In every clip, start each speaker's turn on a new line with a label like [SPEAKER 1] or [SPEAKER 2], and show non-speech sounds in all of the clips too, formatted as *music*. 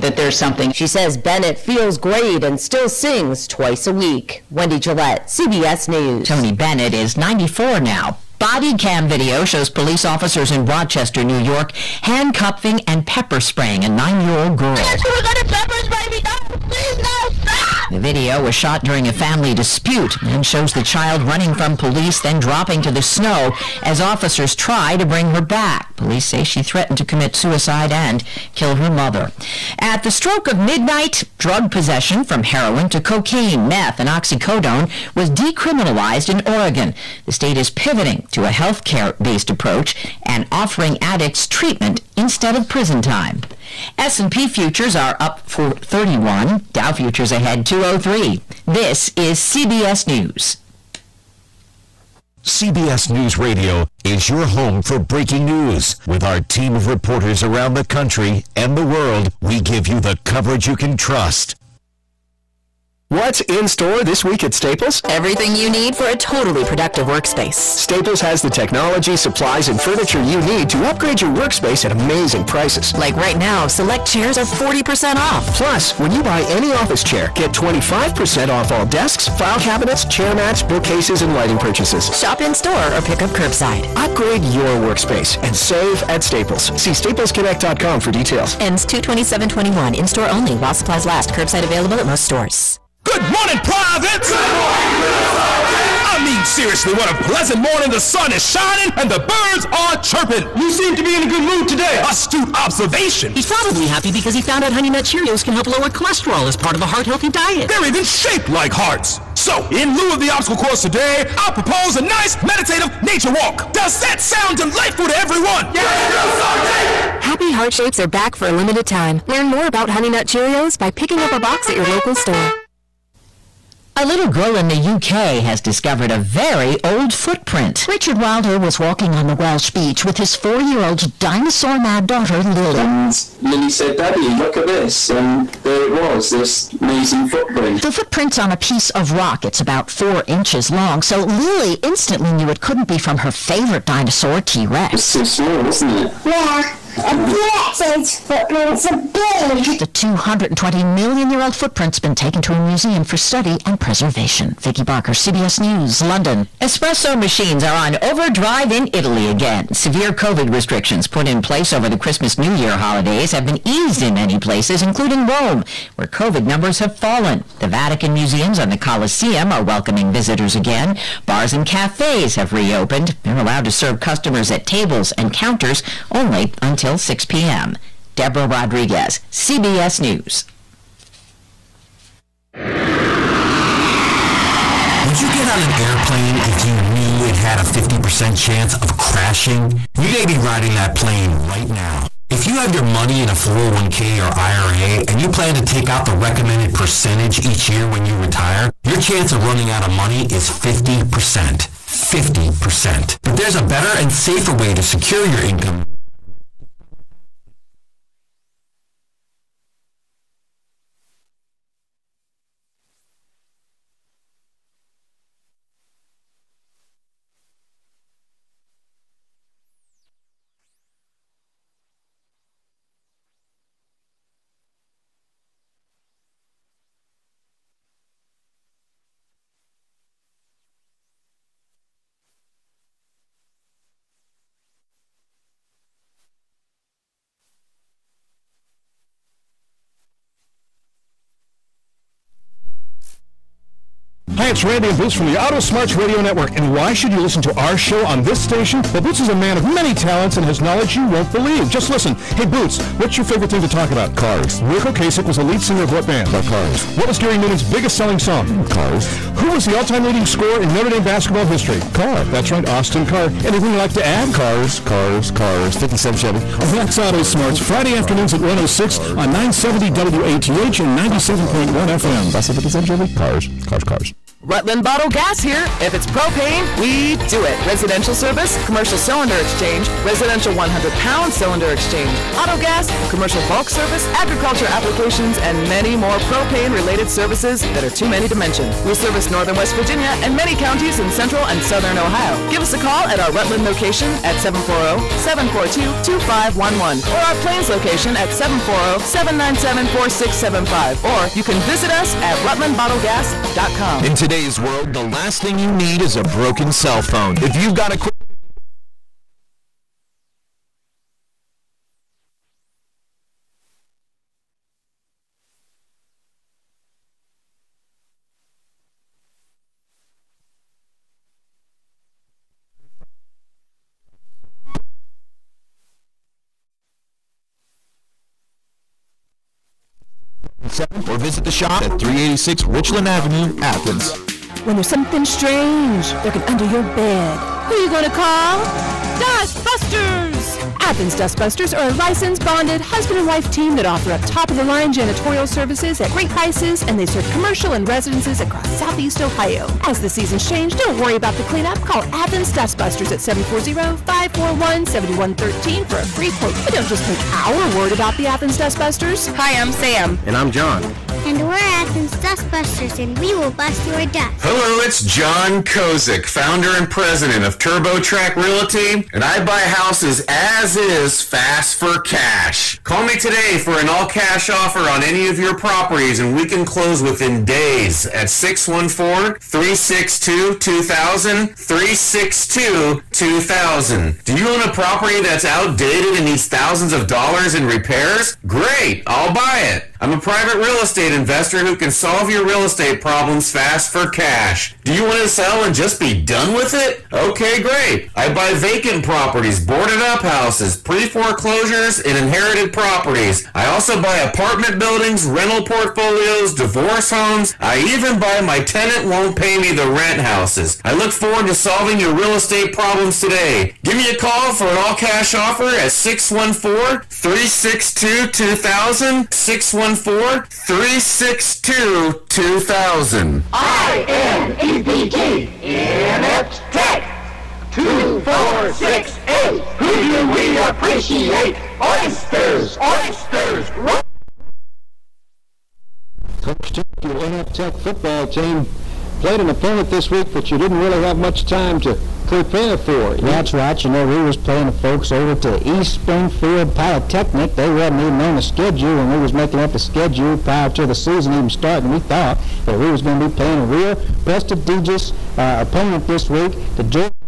[SPEAKER 1] think that there's something.
[SPEAKER 2] She says Bennett feels great and still sings twice a week. Wendy Gillette, CBS News.
[SPEAKER 3] Tony Bennett is 94 now. Body cam video shows police officers in Rochester, New York, handcuffing and pepper spraying a nine-year-old girl. The video was shot during a family dispute and shows the child running from police, then dropping to the snow as officers try to bring her back. Police say she threatened to commit suicide and kill her mother. At the stroke of midnight, drug possession from heroin to cocaine, meth, and oxycodone was decriminalized in Oregon. The state is pivoting to a healthcare-based approach and offering addicts treatment instead of prison time. S&P futures are up for 31, Dow futures ahead 203. This is CBS News.
[SPEAKER 4] CBS News Radio is your home for breaking news. With our team of reporters around the country and the world, we give you the coverage you can trust.
[SPEAKER 5] What's in store this week at Staples?
[SPEAKER 6] Everything you need for a totally productive workspace.
[SPEAKER 5] Staples has the technology, supplies, and furniture you need to upgrade your workspace at amazing prices.
[SPEAKER 6] Like right now, select chairs are 40% off.
[SPEAKER 5] Plus, when you buy any office chair, get 25% off all desks, file cabinets, chair mats, bookcases, and lighting purchases.
[SPEAKER 6] Shop in store or pick up curbside.
[SPEAKER 5] Upgrade your workspace and save at Staples. See staplesconnect.com for details.
[SPEAKER 6] Ends 22721. In-store only while supplies last. Curbside available at most stores.
[SPEAKER 7] Good morning, Providence! Good morning, I mean, seriously, what a pleasant morning. The sun is shining and the birds are chirping. You seem to be in a good mood today. Astute observation.
[SPEAKER 8] He's probably happy because he found out Honey Nut Cheerios can help lower cholesterol as part of a heart-healthy diet.
[SPEAKER 7] They're even shaped like hearts. So, in lieu of the obstacle course today, I'll propose a nice meditative nature walk. Does that sound delightful to everyone? Yes, it!
[SPEAKER 6] Happy Heart Shapes are back for a limited time. Learn more about Honey Nut Cheerios by picking up a box at your local store.
[SPEAKER 3] A little girl in the UK has discovered a very old footprint.
[SPEAKER 9] Richard Wilder was walking on the Welsh beach with his four-year-old dinosaur-mad daughter, Lily.
[SPEAKER 10] And Lily said, Daddy, look at this. And there it was, this amazing footprint.
[SPEAKER 9] The footprint's on a piece of rock. It's about four inches long, so Lily instantly knew it couldn't be from her favorite dinosaur, T-Rex.
[SPEAKER 10] It's too small, isn't it?
[SPEAKER 11] Yeah. And T-Rex's footprints are big.
[SPEAKER 9] The 220 million year old footprint's been taken to a museum for study and preservation. Vicki Barker, CBS News, London.
[SPEAKER 3] Espresso machines are on overdrive in Italy again. Severe COVID restrictions put in place over the Christmas New Year holidays have been eased in many places, including Rome, where COVID numbers have fallen. The Vatican museums and the Colosseum are welcoming visitors again. Bars and cafes have reopened. They're allowed to serve customers at tables and counters only until 6 p.m. Deborah Rodriguez, CBS News.
[SPEAKER 4] Would you get on an airplane if you knew it had a 50% chance of crashing? You may be riding that plane right now. If you have your money in a 401k or IRA and you plan to take out the recommended percentage each year when you retire, your chance of running out of money is 50%. 50%. But there's a better and safer way to secure your income
[SPEAKER 12] Hi, it's Randy and Boots from the Auto Smarts Radio Network. And why should you listen to our show on this station? Well, Boots is a man of many talents and has knowledge you won't believe. Just listen. Hey, Boots, what's your favorite thing to talk about? Cars. Ric Ocasek was the lead singer of what band? About cars. What was Gary Numan's biggest selling song? Hmm, cars. Who was the all-time leading scorer in Notre Dame basketball history? Car. That's right, Austin Carr. Anything you'd like to add? Cars, cars, cars. 57 Chevy. That's Auto Smarts. Friday afternoons at 106 on 970 WATH and 97.1 FM. That's a 57 Chevy? Cars, cars, cars.
[SPEAKER 1] Rutland Bottle Gas here. If it's propane, we do it. Residential service, commercial cylinder exchange, residential 100-pound cylinder exchange, auto gas, commercial bulk service, agriculture applications, and many more propane-related services that are too many to mention. We service northern West Virginia and many counties in central and southern Ohio. Give us a call at our Rutland location at 740-742-2511 or our Plains location at 740-797-4675 or you can visit us at rutlandbottlegas.com.
[SPEAKER 13] Today's world, the last thing you need is a broken cell phone. If you've got a quick or visit the shop at 386 Richland Avenue, Athens.
[SPEAKER 6] When there's something strange lurking under your bed, who are you to call? Dustbusters! Athens Dustbusters are a licensed, bonded husband and wife team that offer up top-of-the-line janitorial services at great prices, and they serve commercial and residences across southeast Ohio. As the seasons change, don't worry about the cleanup. Call Athens Dustbusters at 740-541-7113 for a free quote. But don't just take our word about the Athens Dustbusters.
[SPEAKER 1] Hi, I'm Sam.
[SPEAKER 12] And I'm John.
[SPEAKER 11] And we're Athens Dustbusters, and we will bust your dust.
[SPEAKER 14] Hello, it's John Kozik, founder and president of TurboTrack Realty, and I buy houses as is fast for cash. Call me today for an all-cash offer on any of your properties, and we can close within days at 614-362-2000, 362-2000. Do you own a property that's outdated and needs thousands of dollars in repairs? Great, I'll buy it. I'm a private real estate investor who can solve your real estate problems fast for cash. Do you want to sell and just be done with it? Okay, great. I buy vacant properties, boarded up houses, pre-foreclosures, and inherited properties. I also buy apartment buildings, rental portfolios, divorce homes. I even buy my tenant won't pay me the rent houses. I look forward to solving your real estate problems today. Give me a call for an all-cash offer at 614-362-2000, 614-362-2000.
[SPEAKER 15] I-N-E-P-T, Inept Tech. Two, four, six, eight. Who do we appreciate? Oysters, oysters.
[SPEAKER 16] Coach Tech, your Inept Tech football team played an opponent this week that you didn't really have much time to prepare for.
[SPEAKER 17] That's right. You know, we was playing the folks over to East Springfield Polytechnic. They wasn't even on the schedule and we was making up the schedule prior to the season even starting. We thought that we was going to be playing a real prestigious uh, opponent this week. The Georgia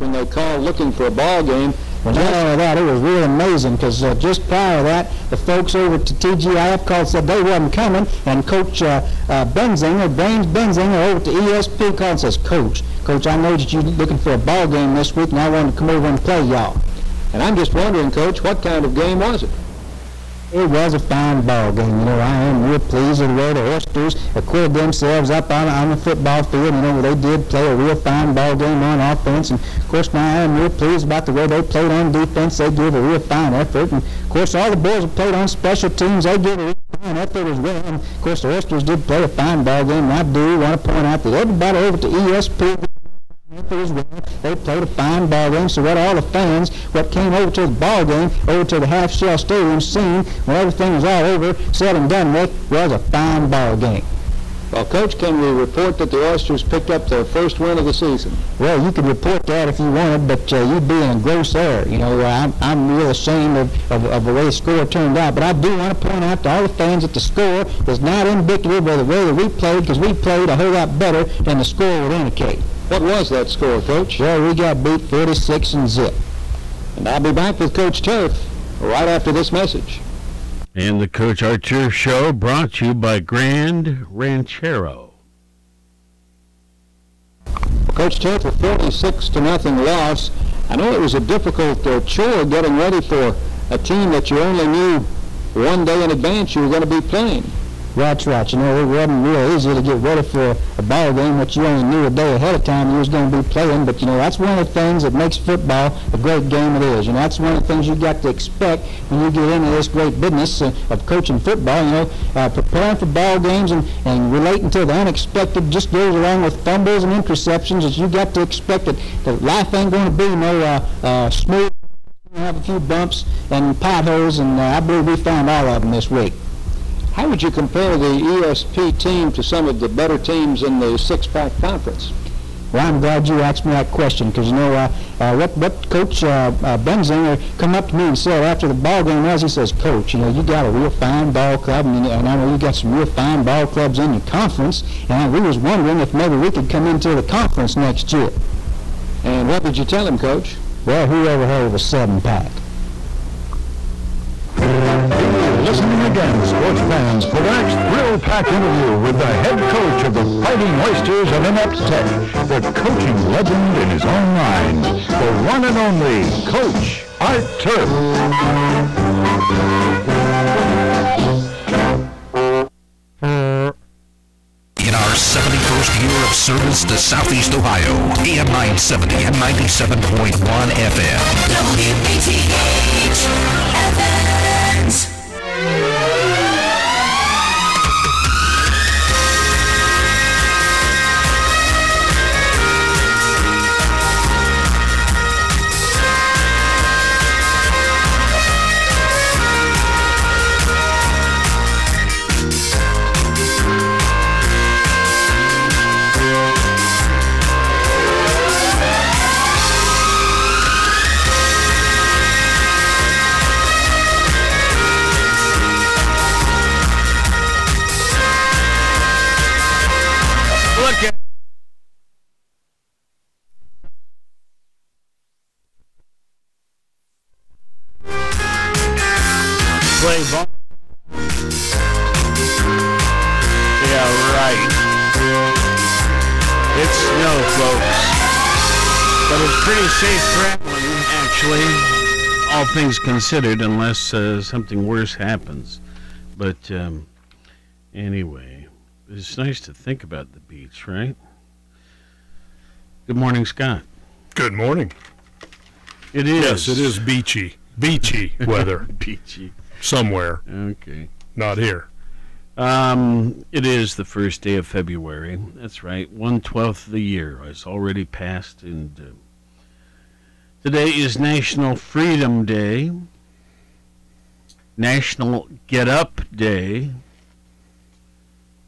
[SPEAKER 16] when they call looking for a ball game.
[SPEAKER 17] Well, not only that, it was really amazing because uh, just prior to that, the folks over at TGIF called said they wasn't coming, and Coach uh, uh, Benzinger, Brains Benzinger over to ESP called and says, Coach, Coach, I know that you're looking for a ball game this week, and I want to come over and play y'all.
[SPEAKER 16] And I'm just wondering, Coach, what kind of game was it?
[SPEAKER 17] It was a fine ball game. You know, I am real pleased with the way the Oysters acquitted themselves up on, on the football field. You know, they did play a real fine ball game on offense. And, of course, now I am real pleased about the way they played on defense. They gave a real fine effort. And, of course, all the boys played on special teams, they gave a real fine effort as well. And, of course, the Oysters did play a fine ball game. And I do want to point out that everybody over to ESP well. They played a fine ball game, so what all the fans what came over to the ball game, over to the half shell stadium, seen when everything was all over, said and done with, was a fine ball game.
[SPEAKER 16] Well, Coach, can we report that the Oysters picked up their first win of the season?
[SPEAKER 17] Well, you could report that if you wanted, but uh, you'd be in a gross error. You know, I'm, I'm real ashamed of, of, of the way the score turned out, but I do want to point out to all the fans that the score was not indicative of the way that we played, because we played a whole lot better than the score would indicate.
[SPEAKER 16] What was that score, Coach?
[SPEAKER 17] Well, we got beat 46 and zip.
[SPEAKER 16] And I'll be back with Coach Turf right after this message.
[SPEAKER 18] And the Coach Archer Show brought to you by Grand Ranchero.
[SPEAKER 16] Coach Turf, a 46 to nothing loss. I know it was a difficult uh, chore getting ready for a team that you only knew one day in advance you were going to be playing.
[SPEAKER 17] That's right. You know, it wasn't real easy to get ready for a ball game, which you only knew a day ahead of time you was going to be playing. But, you know, that's one of the things that makes football a great game it is. You know, that's one of the things you got to expect when you get into this great business uh, of coaching football. You know, uh, preparing for ball games and, and relating to the unexpected just goes along with fumbles and interceptions. As you got to expect that, that life ain't going to be no uh, uh, smooth. Have a few bumps and potholes, and uh, I believe we found all of them this week.
[SPEAKER 16] How would you compare the ESP team to some of the better teams in the six-pack conference?
[SPEAKER 17] Well, I'm glad you asked me that question because you know uh, uh, what what Coach uh, uh, Benzinger come up to me and said after the ball game was he says, Coach, you know you got a real fine ball club and, and I know you got some real fine ball clubs in your conference and we was wondering if maybe we could come into the conference next year.
[SPEAKER 16] And what did you tell him, Coach?
[SPEAKER 17] Well, who ever heard of a seven
[SPEAKER 12] again, sports fans, for the next thrill-packed interview with the head coach of the Fighting Oysters of Inept Tech, the coaching legend in his own mind, the one and only Coach Art
[SPEAKER 19] In our 71st year of service to Southeast Ohio, AM 970 and 97.1 FM. Evans.
[SPEAKER 18] Considered, unless uh, something worse happens. But um, anyway, it's nice to think about the beach, right? Good morning, Scott.
[SPEAKER 20] Good morning.
[SPEAKER 18] It is.
[SPEAKER 20] Yes, it is beachy. Beachy weather. *laughs*
[SPEAKER 18] Beachy.
[SPEAKER 20] Somewhere.
[SPEAKER 18] Okay.
[SPEAKER 20] Not here.
[SPEAKER 18] Um, it is the first day of February. That's right. One twelfth of the year has already passed, and uh, today is National Freedom Day, National Get Up Day,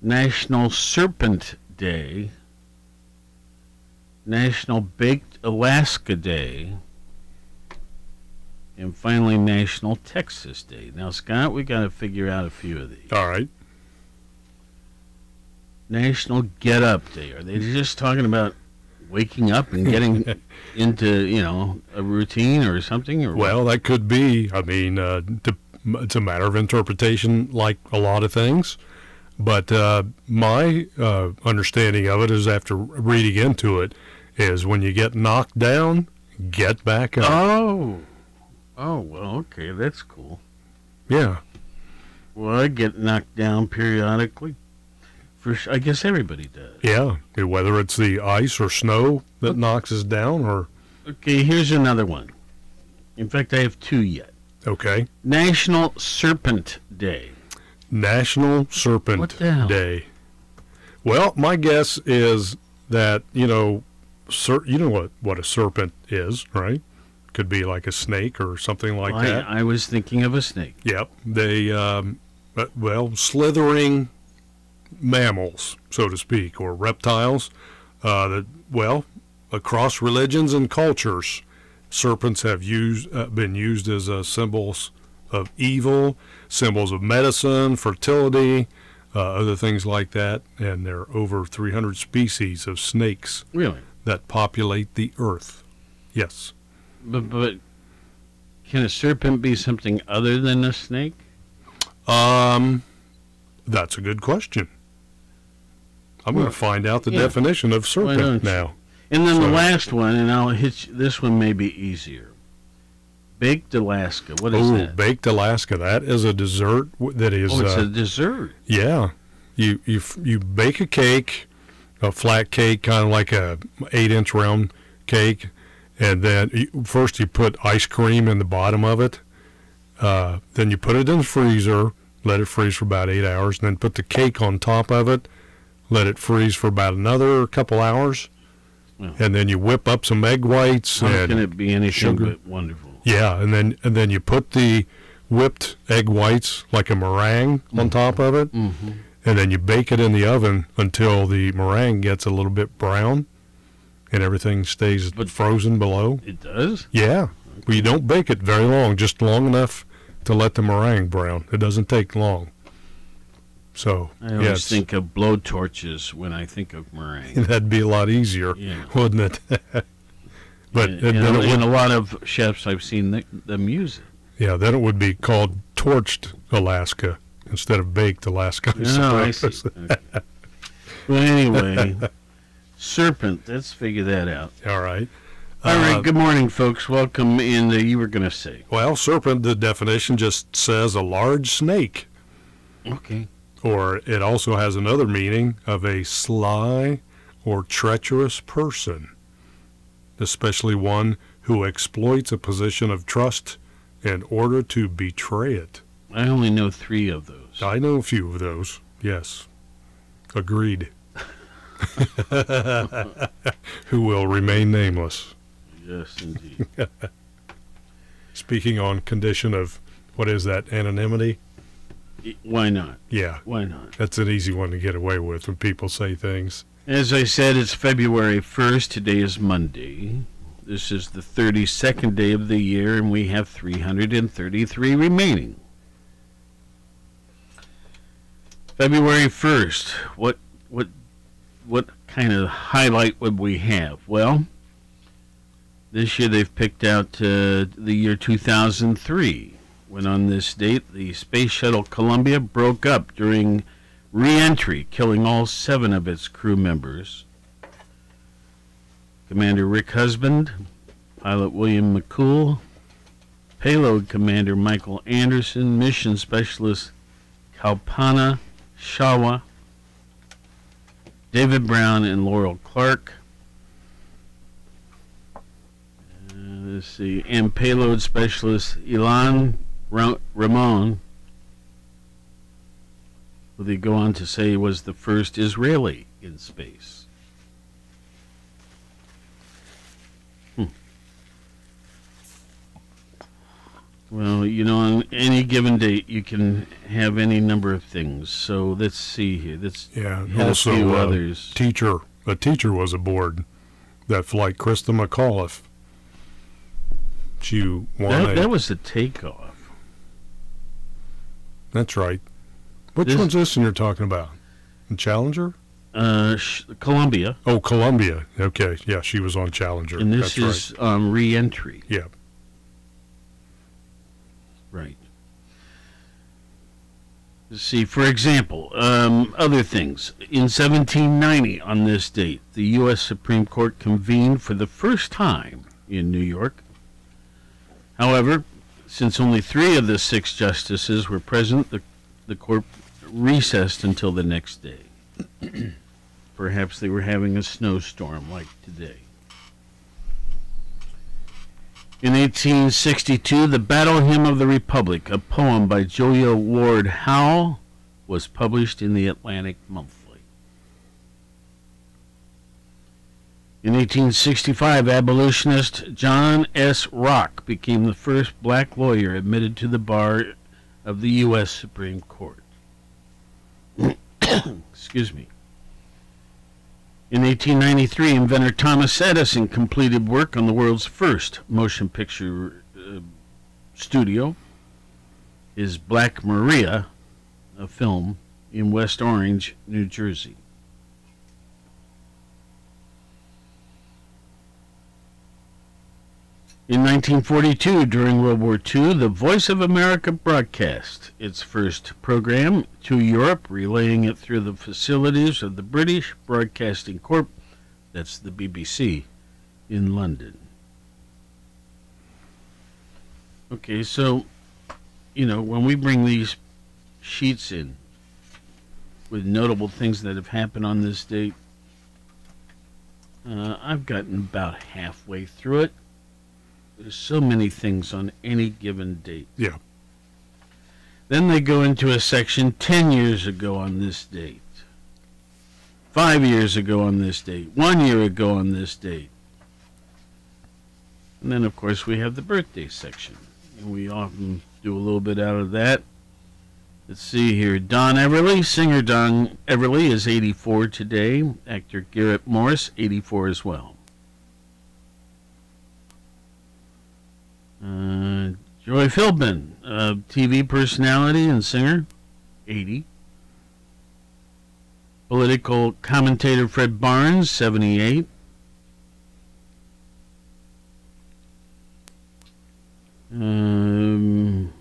[SPEAKER 18] National Serpent Day, National Baked Alaska Day, and finally National Texas Day. Now, Scott, we got to figure out a few of these.
[SPEAKER 20] All right.
[SPEAKER 18] National Get Up Day. Are they just talking about waking up and getting *laughs* into, you know, a routine or something? Or
[SPEAKER 20] Well, that could be. I mean, uh, to, it's a matter of interpretation, like a lot of things. But uh, my uh, understanding of it is, after reading into it, is when you get knocked down, get back up.
[SPEAKER 18] Oh. Oh, well, okay, that's cool.
[SPEAKER 20] Yeah.
[SPEAKER 18] Well, I get knocked down periodically. For I guess everybody does.
[SPEAKER 20] Yeah. Whether it's the ice or snow that knocks us down, or
[SPEAKER 18] Okay, here's another one. In fact, I have two yet.
[SPEAKER 20] okay,
[SPEAKER 18] National Serpent Day.
[SPEAKER 20] National Serpent
[SPEAKER 18] What the hell?
[SPEAKER 20] Day. Well, my guess is that you know, ser- you know what what a serpent is, right? Could be like a snake or something like
[SPEAKER 18] I,
[SPEAKER 20] that.
[SPEAKER 18] I was thinking of a snake.
[SPEAKER 20] Yep. They, um, but, well, slithering mammals, so to speak, or reptiles. Uh, that well, across religions and cultures, serpents have used uh, been used as uh, symbols of evil, symbols of medicine, fertility, uh, other things like that. And there are over 300 species of snakes
[SPEAKER 18] Really?
[SPEAKER 20] that populate the earth. Yes.
[SPEAKER 18] But, but can a serpent be something other than a snake?
[SPEAKER 20] Um, that's a good question. I'm going to find out the
[SPEAKER 18] yeah.
[SPEAKER 20] definition of serpent now.
[SPEAKER 18] And then the last one, and I'll hit you, this one may be easier. Baked Alaska. What is
[SPEAKER 20] Ooh,
[SPEAKER 18] that?
[SPEAKER 20] baked Alaska. That is a dessert that is.
[SPEAKER 18] oh, it's
[SPEAKER 20] uh,
[SPEAKER 18] a dessert.
[SPEAKER 20] yeah, You you you bake a cake, a flat cake, kind of like a eight inch round cake, and then you, first you put ice cream in the bottom of it. Uh, then you put it in the freezer, let it freeze for about eight hours, and then put the cake on top of it, let it freeze for about another couple hours, and then you whip up some egg whites
[SPEAKER 18] How
[SPEAKER 20] and
[SPEAKER 18] can it be anything
[SPEAKER 20] sugar.
[SPEAKER 18] but wonderful?
[SPEAKER 20] Yeah, and then and then you put the whipped egg whites like a meringue on top of it,
[SPEAKER 18] Mhm.
[SPEAKER 20] and then you bake it in the oven until the meringue gets a little bit brown, and everything stays frozen below.
[SPEAKER 18] It does.
[SPEAKER 20] Yeah, well, you don't bake it very long, just long enough to let the meringue brown. It doesn't take long. So
[SPEAKER 18] I always
[SPEAKER 20] yeah,
[SPEAKER 18] think of blow torches when I think of meringue. *laughs*
[SPEAKER 20] that'd be a lot easier,
[SPEAKER 18] Yeah.
[SPEAKER 20] wouldn't it? *laughs* but
[SPEAKER 18] and, and,
[SPEAKER 20] it
[SPEAKER 18] and a lot of chefs I've seen th- them use it.
[SPEAKER 20] Yeah, then it would be called torched Alaska instead of baked Alaska. I
[SPEAKER 18] Oh, I see. *laughs* Okay. Well, anyway, serpent. Let's figure that out.
[SPEAKER 20] All right.
[SPEAKER 18] All right.
[SPEAKER 20] Uh,
[SPEAKER 18] Good morning, folks. Welcome in. Uh, you were going to say.
[SPEAKER 20] Well, serpent, the definition just says a large snake.
[SPEAKER 18] Okay.
[SPEAKER 20] Or it also has another meaning of a sly or treacherous person, especially one who exploits a position of trust in order to betray it.
[SPEAKER 18] I only know three of those.
[SPEAKER 20] I know a few of those, yes. Agreed. *laughs* who will remain nameless.
[SPEAKER 18] Yes, indeed. *laughs*
[SPEAKER 20] Speaking on condition of, what is that, anonymity?
[SPEAKER 18] Why not?
[SPEAKER 20] Yeah.
[SPEAKER 18] Why not?
[SPEAKER 20] That's an easy one to get away with when people say things.
[SPEAKER 18] As I said, it's February 1st. Today is Monday. This is the 32nd day of the year, and we have 333 remaining. February 1st. What what what kind of highlight would we have? Well, this year they've picked out uh, the year 2003, when on this date the space shuttle Columbia broke up during re-entry, killing all seven of its crew members. Commander Rick Husband, pilot William McCool, payload commander Michael Anderson, mission specialist Kalpana Chawla, David Brown, and Laurel Clark. Uh, let's see, and payload specialist Ilan Ramon who they go on to say was the first Israeli in space. Hmm. Well, you know, on any given date, you can have any number of things. So let's see here. Let's
[SPEAKER 20] Yeah, also
[SPEAKER 18] a
[SPEAKER 20] uh,
[SPEAKER 18] others.
[SPEAKER 20] teacher. A teacher was aboard that flight. Christa McAuliffe. She won
[SPEAKER 18] That,
[SPEAKER 20] a.
[SPEAKER 18] that was the takeoff.
[SPEAKER 20] That's right. Which
[SPEAKER 18] This-
[SPEAKER 20] one's this one you're talking about? The Challenger?
[SPEAKER 18] Uh, sh- Columbia,
[SPEAKER 20] Oh, Columbia. Okay, yeah, she was on Challenger.
[SPEAKER 18] and this
[SPEAKER 20] that's
[SPEAKER 18] is um, re-entry.
[SPEAKER 20] right. Yeah.
[SPEAKER 18] Right. See, for example, um, other things. In 1790, on this date, the U.S. Supreme Court convened for the first time in New York. However, since only three of the six justices were present, the, the court recessed until the next day. *clears throat* Perhaps they were having a snowstorm like today. In 1862, the Battle Hymn of the Republic, a poem by Julia Ward Howe, was published in the Atlantic Monthly. In 1865, abolitionist John S. Rock became the first black lawyer admitted to the bar of the U.S. Supreme Court. *coughs* Excuse me. In 1893, inventor Thomas Edison completed work on the world's first motion picture uh, studio, his Black Maria, a film in West Orange, New Jersey. In 1942, during World War II, the Voice of America broadcast its first program to Europe, relaying it through the facilities of the British Broadcasting Corp, that's the BBC, in London. Okay, so, you know, when we bring these sheets in, with notable things that have happened on this date. Uh, I've gotten about halfway through it. There's so many things on any given date.
[SPEAKER 20] Yeah.
[SPEAKER 18] Then they go into a section 10 years ago on this date, 5 years ago on this date, 1 year ago on this date. And then, of course, we have the birthday section. And we often do a little bit out of that. Let's see here. Don Everly, singer Don Everly, is 84 today. Actor Garrett Morris, 84 as well. Uh, Joy Philbin, TV personality and singer, 80. Political commentator Fred Barnes, 78. Um,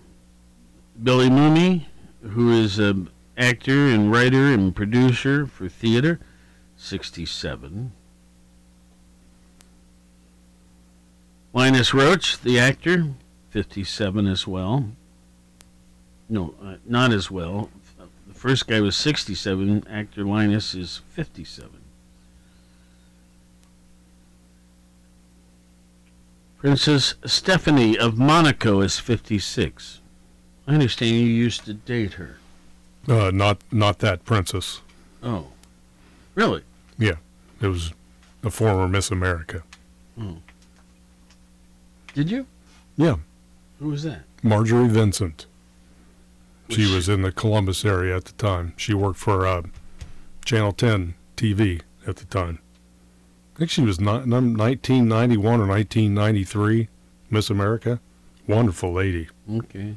[SPEAKER 18] Billy Mumy, who is an actor and writer and producer for theater, 67. Linus Roache, the actor, 57 as well. No, uh, not as well. The first guy was 67. Actor Linus is 57. Princess Stephanie of Monaco is 56. I understand you used to date her.
[SPEAKER 20] Uh, not not that princess.
[SPEAKER 18] Oh, really?
[SPEAKER 20] Yeah, it was a former Miss America.
[SPEAKER 18] Oh. Did you?
[SPEAKER 20] Yeah,
[SPEAKER 18] Who was that?
[SPEAKER 20] Marjorie Vincent. She was in the Columbus area at the time. She worked for uh, Channel 10 TV at the time. I think she was ni- 1991 or 1993 Miss America. Wonderful lady.
[SPEAKER 18] Okay.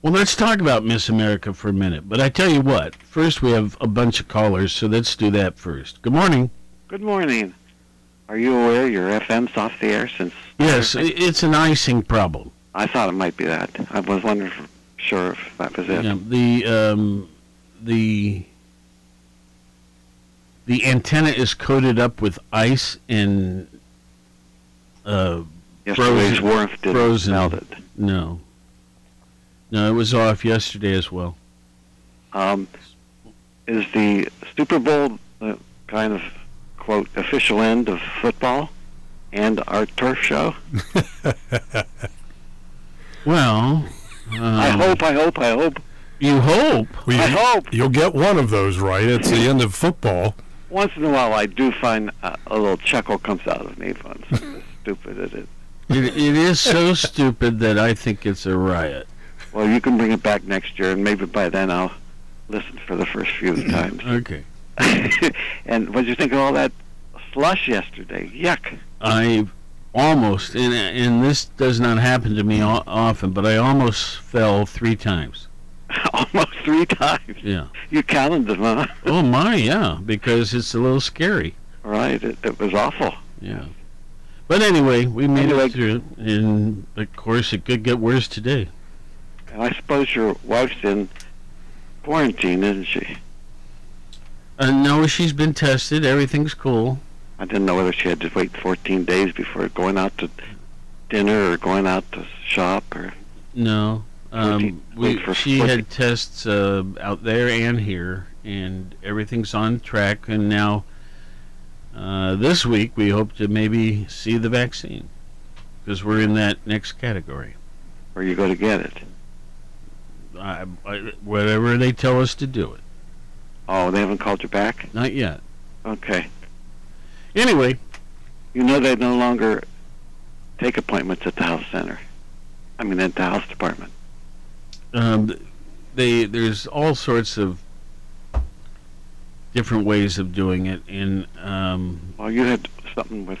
[SPEAKER 18] Well, let's talk about Miss America for a minute. But I tell you what, first we have a bunch of callers, so let's do that first. Good morning.
[SPEAKER 21] Good morning. Are you aware your FM's off the air since?
[SPEAKER 18] Yes, it's an icing problem.
[SPEAKER 21] I thought it might be that. I was wondering, for sure if that was it.
[SPEAKER 18] Yeah, the um, the the antenna is coated up with ice and uh,
[SPEAKER 21] Yesterday's
[SPEAKER 18] frozen.
[SPEAKER 21] warmth didn't
[SPEAKER 18] frozen.
[SPEAKER 21] melt it.
[SPEAKER 18] No, no, it was off yesterday as well.
[SPEAKER 21] Um, is the Super Bowl the kind of quote official end of football and our turf show? *laughs*
[SPEAKER 18] Well,
[SPEAKER 21] I
[SPEAKER 18] um,
[SPEAKER 21] hope, I hope, I hope.
[SPEAKER 18] You hope.
[SPEAKER 20] Well,
[SPEAKER 21] I
[SPEAKER 20] you-
[SPEAKER 21] hope.
[SPEAKER 20] You'll get one of those right. It's the end of football.
[SPEAKER 21] Once in a while, I do find uh, a little chuckle comes out of me as stupid it.
[SPEAKER 18] It, it is so *laughs* stupid that I think it's a riot.
[SPEAKER 21] Well, you can bring it back next year, and maybe by then I'll listen for the first few times.
[SPEAKER 18] Okay. *laughs*
[SPEAKER 21] and what did you think of all that slush yesterday? Yuck.
[SPEAKER 18] I almost, and, and this does not happen to me o- often, but I almost fell three times. *laughs*
[SPEAKER 21] Almost three times.
[SPEAKER 18] Yeah.
[SPEAKER 21] You counted them, huh? *laughs*
[SPEAKER 18] Oh my, yeah, because it's a little scary.
[SPEAKER 21] Right. It, it was awful.
[SPEAKER 18] Yeah. But anyway, we made
[SPEAKER 21] Anyway.
[SPEAKER 18] it through and of course it could get worse today.
[SPEAKER 21] And I suppose your wife's in quarantine, isn't she?
[SPEAKER 18] Uh, no, she's been tested. Everything's cool.
[SPEAKER 21] I didn't know whether she had to wait 14 days before going out to dinner or going out to shop or.
[SPEAKER 18] No. Um, we, she had tests uh, out there and here, and everything's on track. And now, uh, this week, we hope to maybe see the vaccine because we're in that next category.
[SPEAKER 21] Or you going to get it.
[SPEAKER 18] I, I, whatever they tell us to do it.
[SPEAKER 21] Oh, they haven't called you back?
[SPEAKER 18] Not yet.
[SPEAKER 21] Okay.
[SPEAKER 18] Anyway,
[SPEAKER 21] You know they no longer take appointments at the health center. I mean, at the health department.
[SPEAKER 18] um, they there's all sorts of different ways of doing it, and um,
[SPEAKER 21] Well, you had something with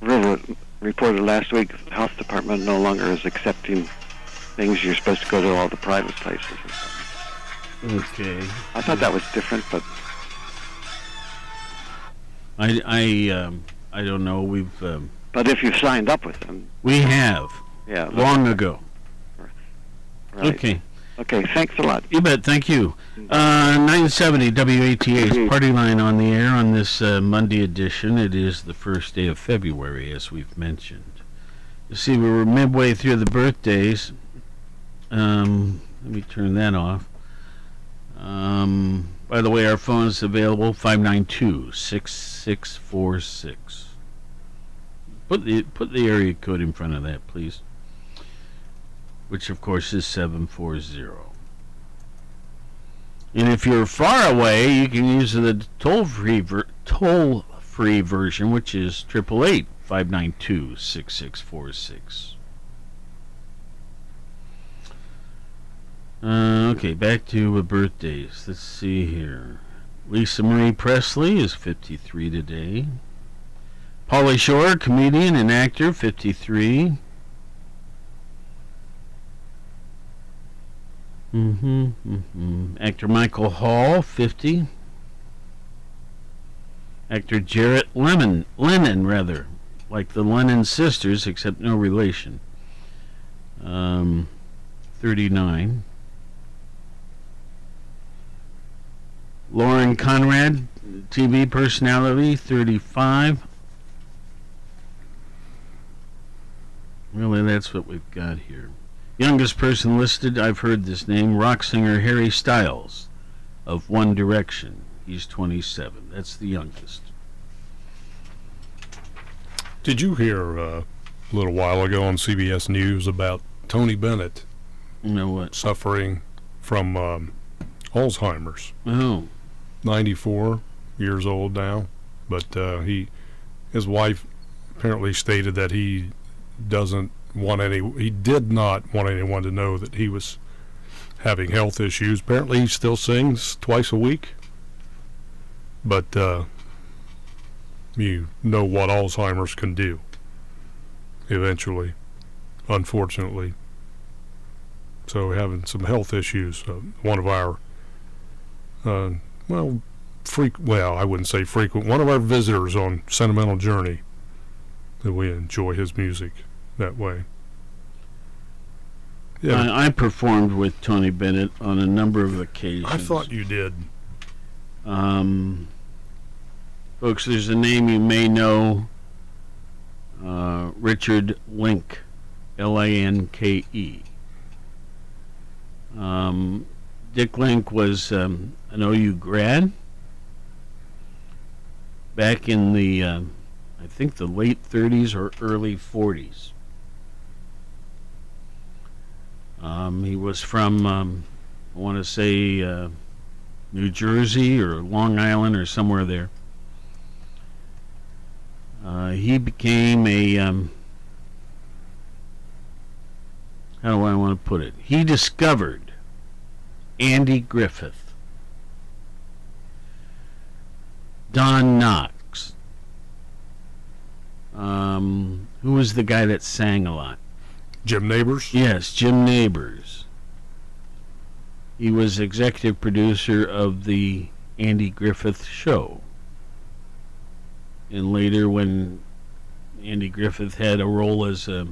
[SPEAKER 21] River reported last week. The health department no longer is accepting things. You're supposed to go to all the private places.
[SPEAKER 18] Okay.
[SPEAKER 21] I thought that was different, but
[SPEAKER 18] I I um, I don't know. We've um,
[SPEAKER 21] but if you've signed up with them,
[SPEAKER 18] we have
[SPEAKER 21] yeah,
[SPEAKER 18] long ago.
[SPEAKER 21] right.
[SPEAKER 18] Okay.
[SPEAKER 21] Okay. Thanks a lot.
[SPEAKER 18] You bet. Thank you. Uh, 970 WATH's Party Line on the air on this uh, Monday edition. It is the first day of February, as we've mentioned. You see, we were midway through the birthdays. Um, let me turn that off. Um, by the way, our phone is available 592 6646. Put the put the area code in front of that, please. Which of course is 740. And if you're far away, you can use the toll-free ver- toll-free version, which is 888 592 6646. Uh, okay, back to birthdays. Let's see here. Lisa Marie Presley is 53 today. Pauly Shore, comedian and actor, 53. Mm-hmm, mm-hmm. Actor Michael Hall, 50. Actor Jarrett Lemon, Lennon, rather, like the Lennon sisters, except no relation. Um, 39. Lauren Conrad, TV personality, 35. Really, that's what we've got here. Youngest person listed, I've heard this name, rock singer Harry Styles of One Direction. He's 27. That's the youngest.
[SPEAKER 20] Did you hear uh, a little while ago on CBS News about Tony Bennett?
[SPEAKER 18] You know what?
[SPEAKER 20] Suffering from um, Alzheimer's.
[SPEAKER 18] Oh.
[SPEAKER 20] 94 years old now, but uh, he, his wife, apparently stated that he doesn't want any. He did not want anyone to know that he was having health issues. Apparently, he still sings twice a week, but uh, you know what Alzheimer's can do. Eventually, unfortunately. So having some health issues. Uh, one of our uh, well, freak. Well, I wouldn't say frequent. One of our visitors on Sentimental Journey. That we enjoy his music that way.
[SPEAKER 18] Yeah, I, I performed with Tony Bennett on a number of occasions.
[SPEAKER 20] I thought you did.
[SPEAKER 18] Um, folks, there's a name you may know. Uh, Richard Linke, L-A-N-K-E. Um, Dick Linke was um, an OU grad back in the, uh, I think, the late 30s or early 40s. Um, he was from, um, I want to say, uh, New Jersey or Long Island or somewhere there. Uh, he became a, um, how do I want to put it? He discovered Andy Griffith, Don Knotts. Um, who was the guy that sang a lot?
[SPEAKER 20] Jim Nabors?
[SPEAKER 18] Yes, Jim Nabors. He was executive producer of the Andy Griffith Show. And later, when Andy Griffith had a role as a.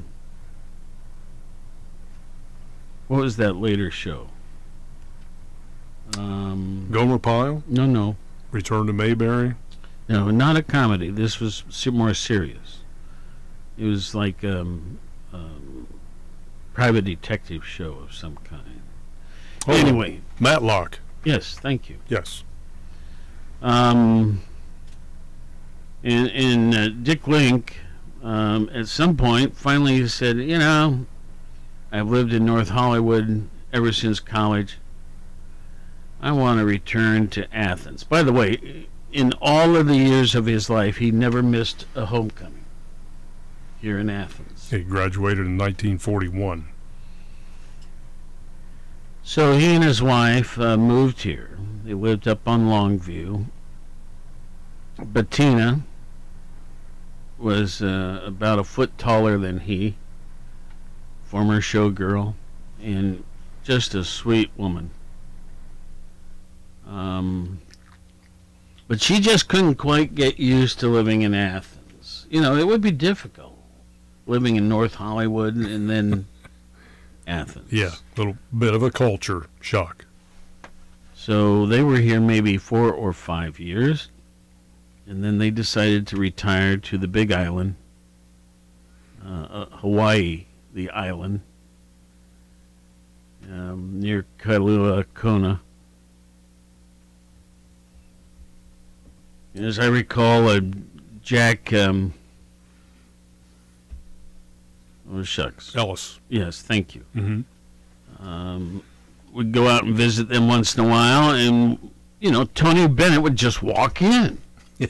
[SPEAKER 18] What was that later show? Um,
[SPEAKER 20] Gomer Pyle?
[SPEAKER 18] No, no.
[SPEAKER 20] Return to Mayberry?
[SPEAKER 18] No, not a comedy. This was more serious. It was like um, um, private detective show of some kind.
[SPEAKER 20] Oh,
[SPEAKER 18] anyway,
[SPEAKER 20] Matlock.
[SPEAKER 18] yes, thank you.
[SPEAKER 20] Yes.
[SPEAKER 18] Um, and and uh, Dick Linke, um, at some point, finally said, you know, I've lived in North Hollywood ever since college. I want to return to Athens. By the way, in all of the years of his life, he never missed a homecoming here in Athens.
[SPEAKER 20] He graduated in 1941.
[SPEAKER 18] So he and his wife uh, moved here. They lived up on Longview. Bettina was uh, about a foot taller than he, former showgirl, and just a sweet woman. Um, but she just couldn't quite get used to living in Athens. You know, it would be difficult living in North Hollywood and then *laughs* Athens.
[SPEAKER 20] Yeah, a little bit of a culture shock.
[SPEAKER 18] So they were here maybe four or five years, and then they decided to retire to the Big Island, uh, uh, Hawaii, the island, um, near Kailua Kona. As I recall, uh, Jack. Um, oh shucks.
[SPEAKER 20] Ellis.
[SPEAKER 18] Yes, thank you.
[SPEAKER 20] Mm-hmm.
[SPEAKER 18] Um, would go out and visit them once in a while, and you know Tony Bennett would just walk in. *laughs*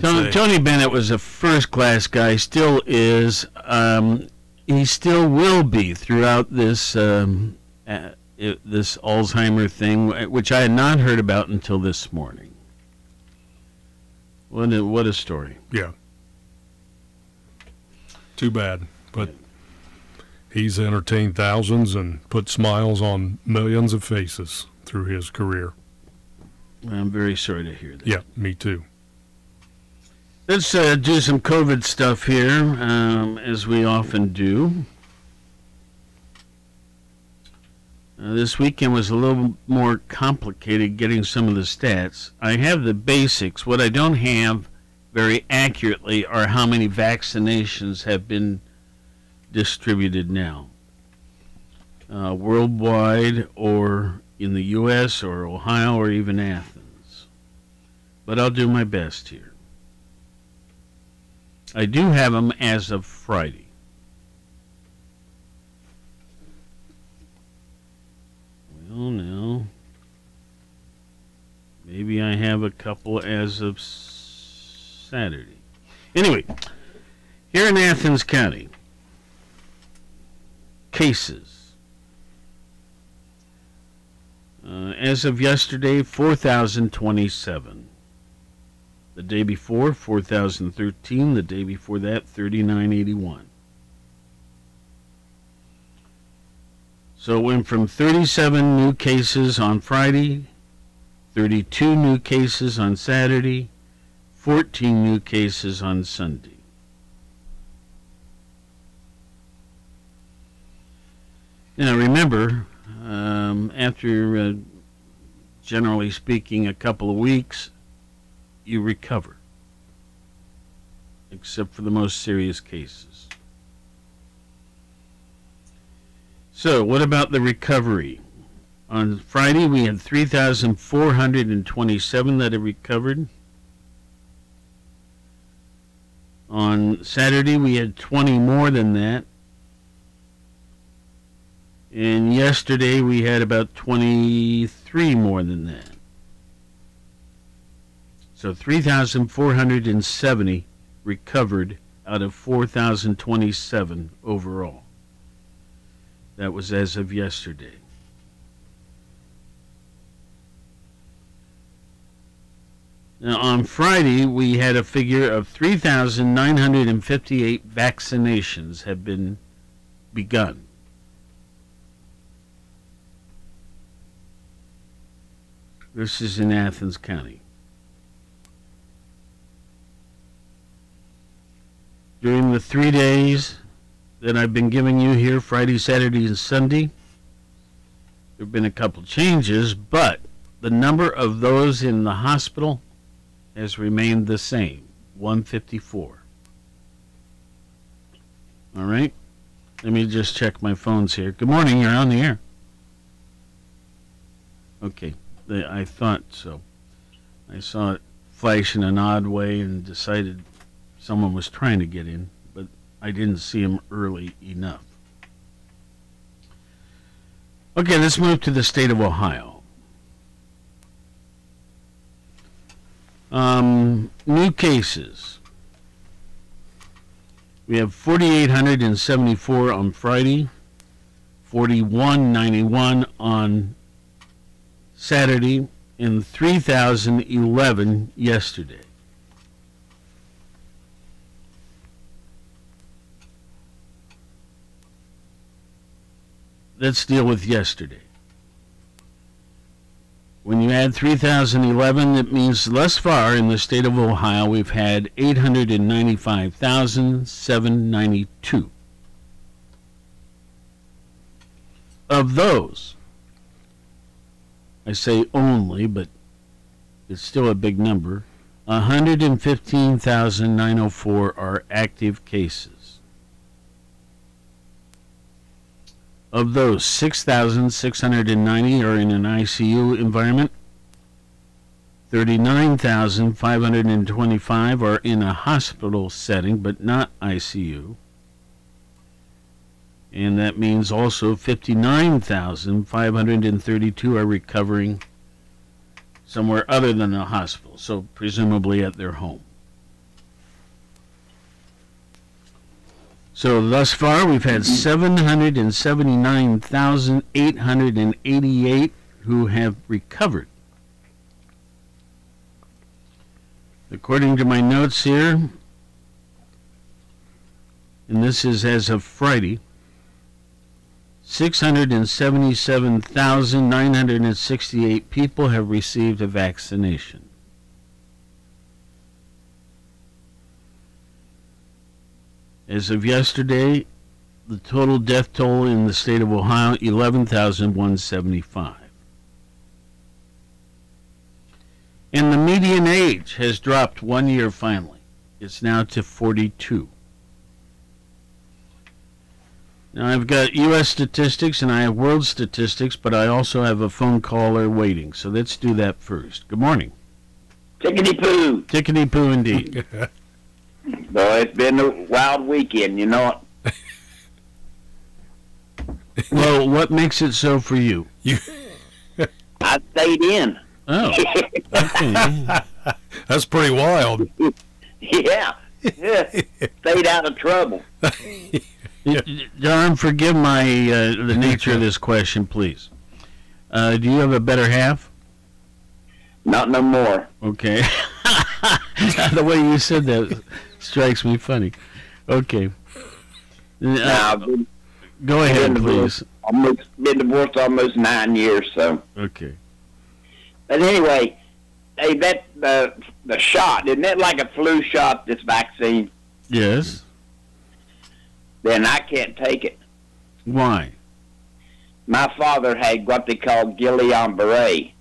[SPEAKER 18] Tony, Tony Bennett was a first class guy, still is. Um, he still will be throughout this um, it, this Alzheimer thing, which I had not heard about until this morning. What a, what a story!
[SPEAKER 20] Yeah. Too bad, but he's entertained thousands and put smiles on millions of faces through his career.
[SPEAKER 18] I'm very sorry to hear that.
[SPEAKER 20] Yeah, me too.
[SPEAKER 18] Let's uh, do some COVID stuff here, um, as we often do. Uh, this weekend was a little more complicated getting some of the stats. I have the basics. What I don't have very accurately are how many vaccinations have been distributed now, uh, worldwide or in the U.S. or Ohio or even Athens. But I'll do my best here. I do have them as of Friday. Well, now, maybe I have a couple as of Saturday. Anyway, here in Athens County, cases. Uh, as of yesterday, 4,027. The day before, 4,013. The day before that, 3,981. So it went from 37 new cases on Friday, 32 new cases on Saturday, 14 new cases on Sunday. Now remember, um, after uh, generally speaking a couple of weeks, you recover, except for the most serious cases. So, what about the recovery? On Friday, we had 3,427 that had recovered. On Saturday, we had 20 more than that. And yesterday, we had about 23 more than that. So 3,470 recovered out of 4,027 overall. That was as of yesterday. Now, on Friday, we had a figure of 3,958 vaccinations have been begun. This is in Athens County. During the three days that I've been giving you here, Friday, Saturday, and Sunday, there have been a couple changes, but the number of those in the hospital has remained the same 154. All right? Let me just check my phones here. Good morning, you're on the air. Okay, I thought so. I saw it flash in an odd way and decided someone was trying to get in, I didn't see him early enough. Okay, let's move to the state of Ohio. Um, new cases. We have 4,874 on Friday, 4,191 on Saturday, and 3,011 yesterday. Let's deal with yesterday. When you add 3,011, it means thus far in the state of Ohio we've had 895,792. Of those, I say only, but it's still a big number, 115,904 are active cases. Of those, 6,690 are in an ICU environment. 39,525 are in a hospital setting, but not ICU. And that means also 59,532 are recovering somewhere other than the hospital, so presumably at their home. So thus far, we've had 779,888 who have recovered. According to my notes here, and this is as of Friday, 677,968 people have received a vaccination. As of yesterday, the total death toll in the state of Ohio 11,175. And the median age has dropped one year finally. It's now to 42. Now I've got U.S. statistics and I have world statistics, but I also have a phone caller waiting. So let's do that first. Good morning.
[SPEAKER 22] Tickety poo.
[SPEAKER 18] Tickety poo indeed. *laughs*
[SPEAKER 22] Boy, it's been a wild weekend, you know it. *laughs*
[SPEAKER 18] well, what makes it so for you?
[SPEAKER 20] You. *laughs*
[SPEAKER 22] I stayed in.
[SPEAKER 18] Oh. *laughs* Okay.
[SPEAKER 20] That's pretty wild.
[SPEAKER 22] yeah. yeah. Stayed out of trouble.
[SPEAKER 18] John, forgive my uh, the nature of this question, please. Uh, do you have a better half?
[SPEAKER 22] Not no more.
[SPEAKER 18] Okay. the way you said that strikes me funny. Okay.
[SPEAKER 22] Now,
[SPEAKER 18] Uh,
[SPEAKER 22] been,
[SPEAKER 18] go ahead, please.
[SPEAKER 22] almost been divorced almost nine years, so.
[SPEAKER 18] Okay.
[SPEAKER 22] But anyway, hey, that the the shot isn't that like a flu shot? This vaccine?
[SPEAKER 18] Yes.
[SPEAKER 22] Then I can't take it.
[SPEAKER 18] Why?
[SPEAKER 22] My father had what they call Guillain-Barré.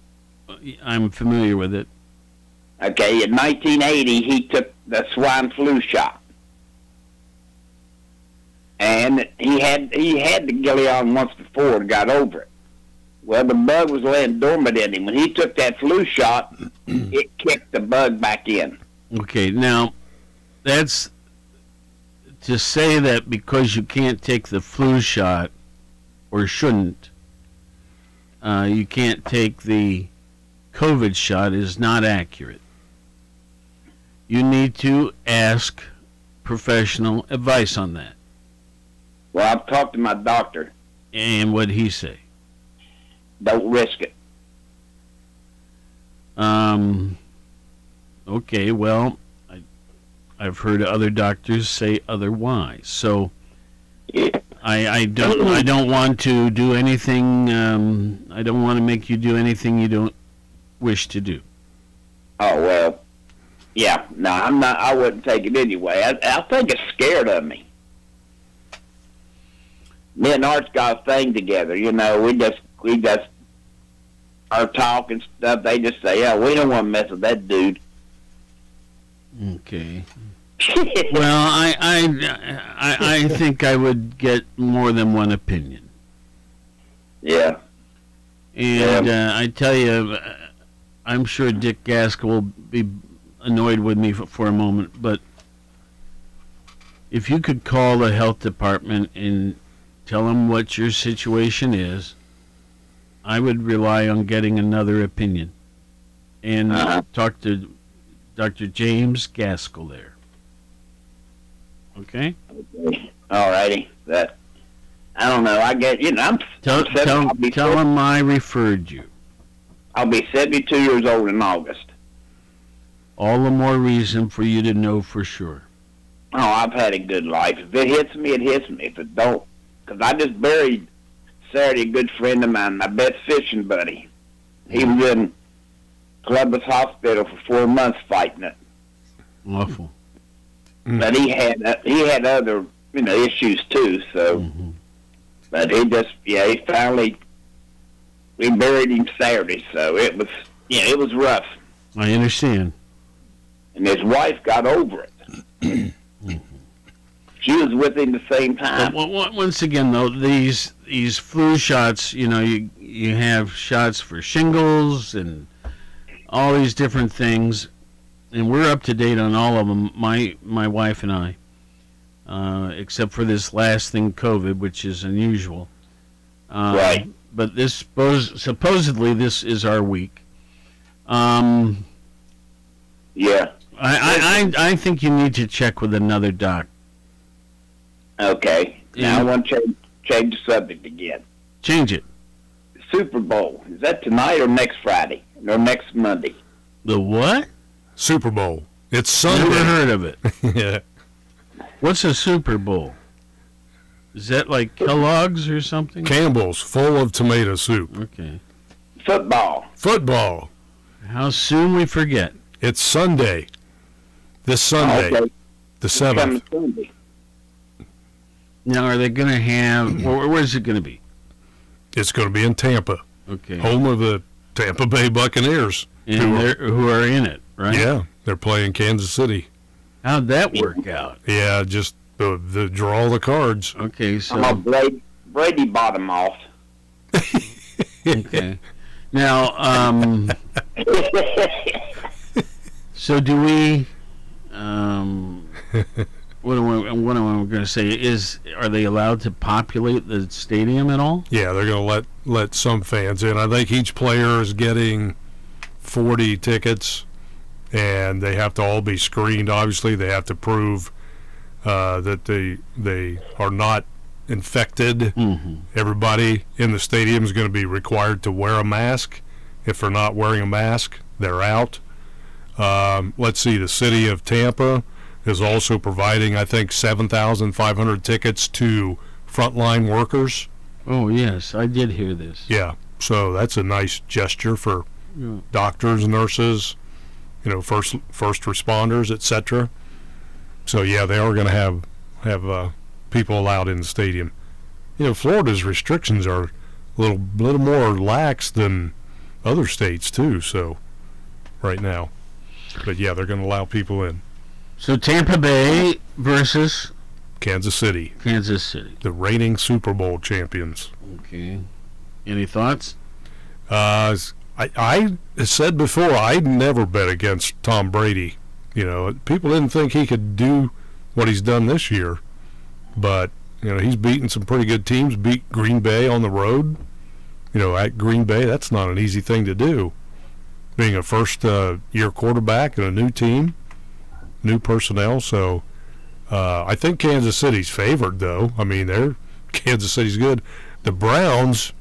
[SPEAKER 18] I'm familiar with it.
[SPEAKER 22] Okay, in 1980, he took the swine flu shot, and he had he had the Guillain once before and got over it. Well, the bug was laying dormant in him. When he took that flu shot, *clears throat* it kicked the bug back in.
[SPEAKER 18] Okay, now that's to say that because you can't take the flu shot or shouldn't, uh, you can't take the COVID shot is not accurate. You need to ask professional advice on that.
[SPEAKER 22] Well, I've talked to my doctor.
[SPEAKER 18] And what he say?
[SPEAKER 22] Don't risk it.
[SPEAKER 18] Um. Okay. Well, I, I've heard other doctors say otherwise. So, I, I don't I *clears throat* don't want to do anything. Um, I don't want to make you do anything you don't wish to do.
[SPEAKER 22] Oh well, yeah. No, I'm not. I wouldn't take it anyway. I, I think it's scared of me. Me and Art's got a thing together. You know, we just we just our talk and stuff. They just say, "Yeah, we don't want to mess with that dude."
[SPEAKER 18] Okay. *laughs* well, I, I I I think I would get more than one opinion.
[SPEAKER 22] Yeah.
[SPEAKER 18] And uh, I tell you, uh, I'm sure Dick Gaskell will be annoyed with me for, for a moment, but if you could call the health department and tell them what your situation is, I would rely on getting another opinion and uh-huh. talk to Dr. James Gaskell there. Okay?
[SPEAKER 22] All righty. That I don't know. I get you know. I'm
[SPEAKER 18] Tell,
[SPEAKER 22] I'm seven-
[SPEAKER 18] tell, tell him I referred you.
[SPEAKER 22] I'll be 72 years old in August.
[SPEAKER 18] All the more reason for you to know for sure.
[SPEAKER 22] Oh, I've had a good life. If it hits me, it hits me. If it don't, because I just buried Saturday a good friend of mine, my best fishing buddy. He was in Columbus Hospital for four months fighting it,
[SPEAKER 18] Awful.
[SPEAKER 22] but he had uh, he had other you know issues too. So, but he just yeah he finally we buried him Saturday, so it was yeah it was rough,
[SPEAKER 18] I understand.
[SPEAKER 22] And his wife got over it. *clears throat* she was with him the same time.
[SPEAKER 18] But on- once again, though, these these flu shots, you know, you you have shots for shingles and all these different things, and we're up to date on all of them. My my wife and I, uh, except for this last thing, COVID, which is unusual. Uh,
[SPEAKER 22] Right.
[SPEAKER 18] But this suppose, supposedly this is our week. Um,
[SPEAKER 22] Yeah.
[SPEAKER 18] I, I, I, I think you need to check with another doc.
[SPEAKER 22] Okay. Now I want to change, change the subject again.
[SPEAKER 18] Change it.
[SPEAKER 22] Super Bowl is that tonight or next Friday or next Monday?
[SPEAKER 18] The what?
[SPEAKER 20] Super Bowl. It's Sunday.
[SPEAKER 18] Never heard of it. *laughs*
[SPEAKER 20] yeah.
[SPEAKER 18] What's a Super Bowl? Is that like Kellogg's or something?
[SPEAKER 20] Campbell's full of tomato soup.
[SPEAKER 18] Okay.
[SPEAKER 22] Football.
[SPEAKER 20] Football.
[SPEAKER 18] How soon we forget.
[SPEAKER 20] It's Sunday. This Sunday,
[SPEAKER 22] Okay.
[SPEAKER 20] the seventh.
[SPEAKER 18] Now, are they going to have? *clears throat* Where, where's it going to be?
[SPEAKER 20] It's going to be in Tampa,
[SPEAKER 18] Okay.
[SPEAKER 20] home of the Tampa Bay Buccaneers.
[SPEAKER 18] And
[SPEAKER 20] who are-
[SPEAKER 18] who are in it, right?
[SPEAKER 20] Yeah, they're playing Kansas City.
[SPEAKER 18] How'd that work out?
[SPEAKER 20] Yeah, just the the draw the cards.
[SPEAKER 18] Okay, so
[SPEAKER 22] I'm on Brady. Brady bought him off. *laughs*
[SPEAKER 18] okay. Now, um, *laughs* so do we? Um, what am I, what am I going to say? Is are they allowed to populate the stadium at all?
[SPEAKER 20] Yeah, they're going to let let some fans in. I think each player is getting 40 tickets, and they have to all be screened. Obviously, they have to prove uh, that they they are not infected.
[SPEAKER 18] Mm-hmm.
[SPEAKER 20] Everybody in the stadium is going to be required to wear a mask. If they're not wearing a mask, they're out. Um, let's see, the city of Tampa is also providing, I think, 7,500 tickets to frontline workers.
[SPEAKER 18] Oh yes, I did hear this.
[SPEAKER 20] Yeah, so that's a nice gesture for
[SPEAKER 18] Yeah.
[SPEAKER 20] doctors, nurses, you know, first first responders, etc. So yeah, they are going to have have uh, people allowed in the stadium. You know, Florida's restrictions are a little little more lax than other states too. So right now, but yeah, they're going to allow people in.
[SPEAKER 18] So Tampa Bay versus
[SPEAKER 20] Kansas City,
[SPEAKER 18] Kansas City.
[SPEAKER 20] the reigning Super Bowl champions.
[SPEAKER 18] Okay. Any thoughts?
[SPEAKER 20] Uh, I, I said before, I'd never bet against Tom Brady. You know, people didn't think he could do what he's done this year, but you know he's beaten some pretty good teams. Beat Green Bay on the road. You know, at Green Bay, that's not an easy thing to do. Being a first uh, year quarterback and a new team, new personnel. So uh, I think Kansas City's favored, though. I mean, they're *laughs* Kansas City's good. The Browns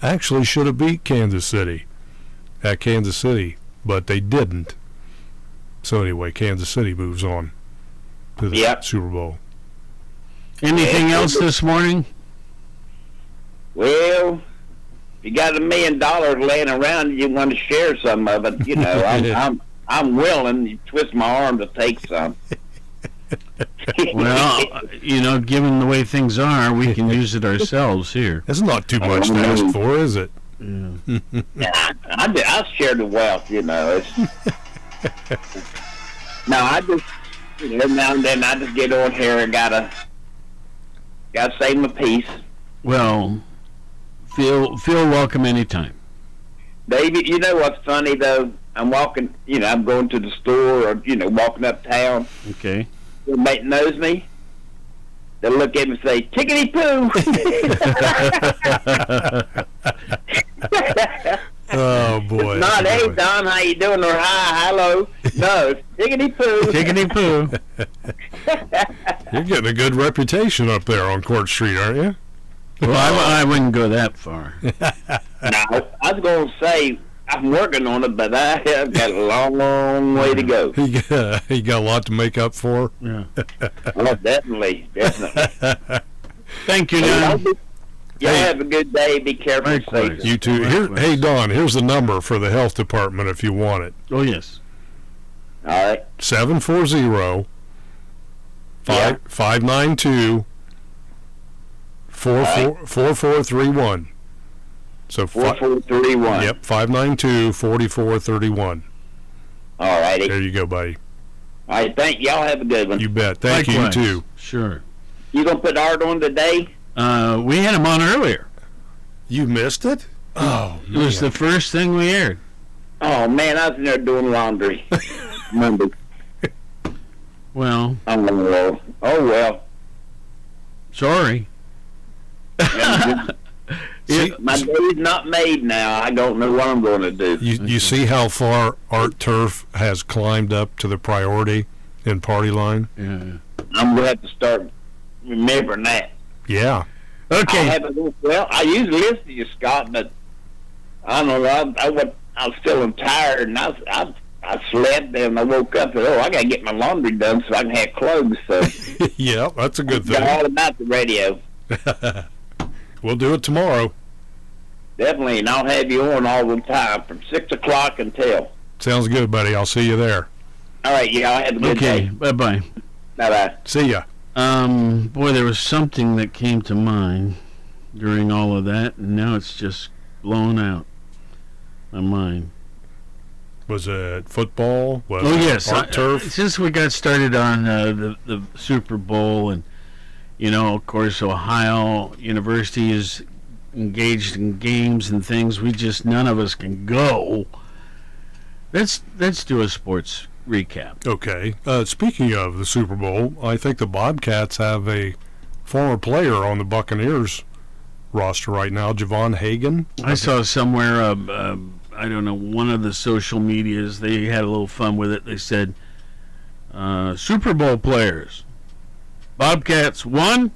[SPEAKER 20] actually should have beat Kansas City at Kansas City, but they didn't. So anyway, Kansas City moves on to the
[SPEAKER 22] Yep.
[SPEAKER 20] Super Bowl.
[SPEAKER 18] Anything else this morning?
[SPEAKER 22] Well, if you got a million dollars laying around and you want to share some of it, you know, I'm *laughs* I'm I'm willing. You twist my arm to take some. *laughs*
[SPEAKER 18] Well, you know, given the way things are, we can use it ourselves here.
[SPEAKER 20] That's not too much to ask for, is it?
[SPEAKER 18] Yeah. *laughs*
[SPEAKER 22] Yeah, I, I, I share the wealth, you know. It's, no, I just you know, every now and then I just get on here and gotta gotta save my piece.
[SPEAKER 18] Well, feel feel welcome anytime.
[SPEAKER 22] David, you know what's funny though? I'm walking, you know, I'm going to the store or you know walking uptown.
[SPEAKER 18] Okay.
[SPEAKER 22] Everybody knows me. They look at me and say, "Tickety poo." *laughs*
[SPEAKER 20] oh boy.
[SPEAKER 22] Not,
[SPEAKER 20] that's a
[SPEAKER 22] hey. Don, how you doing? Or hi, hello. No, tickety poo.
[SPEAKER 18] Tickety poo. *laughs*
[SPEAKER 20] You're getting a good reputation up there on Court Street, aren't you?
[SPEAKER 18] Well, I, I wouldn't go that far. *laughs*
[SPEAKER 22] no, I was going to say I'm working on it, but I have got a long, long way to go.
[SPEAKER 20] He got, he got a lot to make up for.
[SPEAKER 18] Yeah. *laughs*
[SPEAKER 22] Oh, definitely, definitely. *laughs*
[SPEAKER 18] Thank you,
[SPEAKER 22] Y'all
[SPEAKER 18] Don.
[SPEAKER 22] be- Y'all have a good day. Be careful.
[SPEAKER 18] Likewise.
[SPEAKER 22] Safe.
[SPEAKER 20] You too. Here, hey Don, here's the number for the health department if you want it.
[SPEAKER 18] Oh yes.
[SPEAKER 22] All right.
[SPEAKER 20] Seven four zero five five nine two four four four four three one. So
[SPEAKER 22] Four
[SPEAKER 20] fi-
[SPEAKER 22] four three one.
[SPEAKER 20] Yep, five nine two forty four thirty one.
[SPEAKER 22] All righty.
[SPEAKER 20] There you go, buddy.
[SPEAKER 22] All right. Thank y'all. Have a good one.
[SPEAKER 20] You bet. Thank
[SPEAKER 18] Likewise.
[SPEAKER 20] you too.
[SPEAKER 18] Sure.
[SPEAKER 22] You gonna put Art on today?
[SPEAKER 18] Uh, we had him on earlier.
[SPEAKER 20] You missed it? Oh,
[SPEAKER 18] It was the first thing we aired.
[SPEAKER 22] Oh man, I was in there doing laundry. *laughs* Monday.
[SPEAKER 18] Well,
[SPEAKER 22] Oh well. Oh well.
[SPEAKER 18] sorry.
[SPEAKER 22] My day's not made now. I don't know what I'm going to do.
[SPEAKER 20] You, you see how far Art Turf has climbed up to the priority in party line?
[SPEAKER 18] Yeah.
[SPEAKER 22] I'm going to have to start remembering that.
[SPEAKER 20] Yeah.
[SPEAKER 22] I haven't, well, I usually listen to you, Scott, but I don't know. I, I, was, I was feeling tired, and I, I, I slept, and I woke up and oh, I got to get my laundry done so I can have clothes. So *laughs*
[SPEAKER 20] yeah, that's a good
[SPEAKER 22] got
[SPEAKER 20] thing.
[SPEAKER 22] all about the radio. *laughs*
[SPEAKER 20] we'll do it tomorrow.
[SPEAKER 22] Definitely, and I'll have you on all the time from six o'clock until.
[SPEAKER 20] Sounds good, buddy. I'll see you there.
[SPEAKER 22] All right, y'all have a good
[SPEAKER 18] Okay.
[SPEAKER 22] day.
[SPEAKER 18] Bye bye.
[SPEAKER 22] Bye bye.
[SPEAKER 20] See ya.
[SPEAKER 18] Um, boy, there was something that came to mind during all of that, and now it's just blown out my mind.
[SPEAKER 20] Was it football? Was
[SPEAKER 18] oh yes,
[SPEAKER 20] Art
[SPEAKER 18] I-
[SPEAKER 20] Turf?
[SPEAKER 18] since we got started on uh, the the Super Bowl, and you know, of course, Ohio University is engaged in games and things. We just none of us can go. Let's let's do a sports recap.
[SPEAKER 20] Okay. Uh, speaking of the Super Bowl, I think the Bobcats have a former player on the Buccaneers roster right now, Javon Hagan.
[SPEAKER 18] I saw somewhere, uh, uh, I don't know, one of the social medias, they had a little fun with it. They said, uh, Super Bowl players, Bobcats one,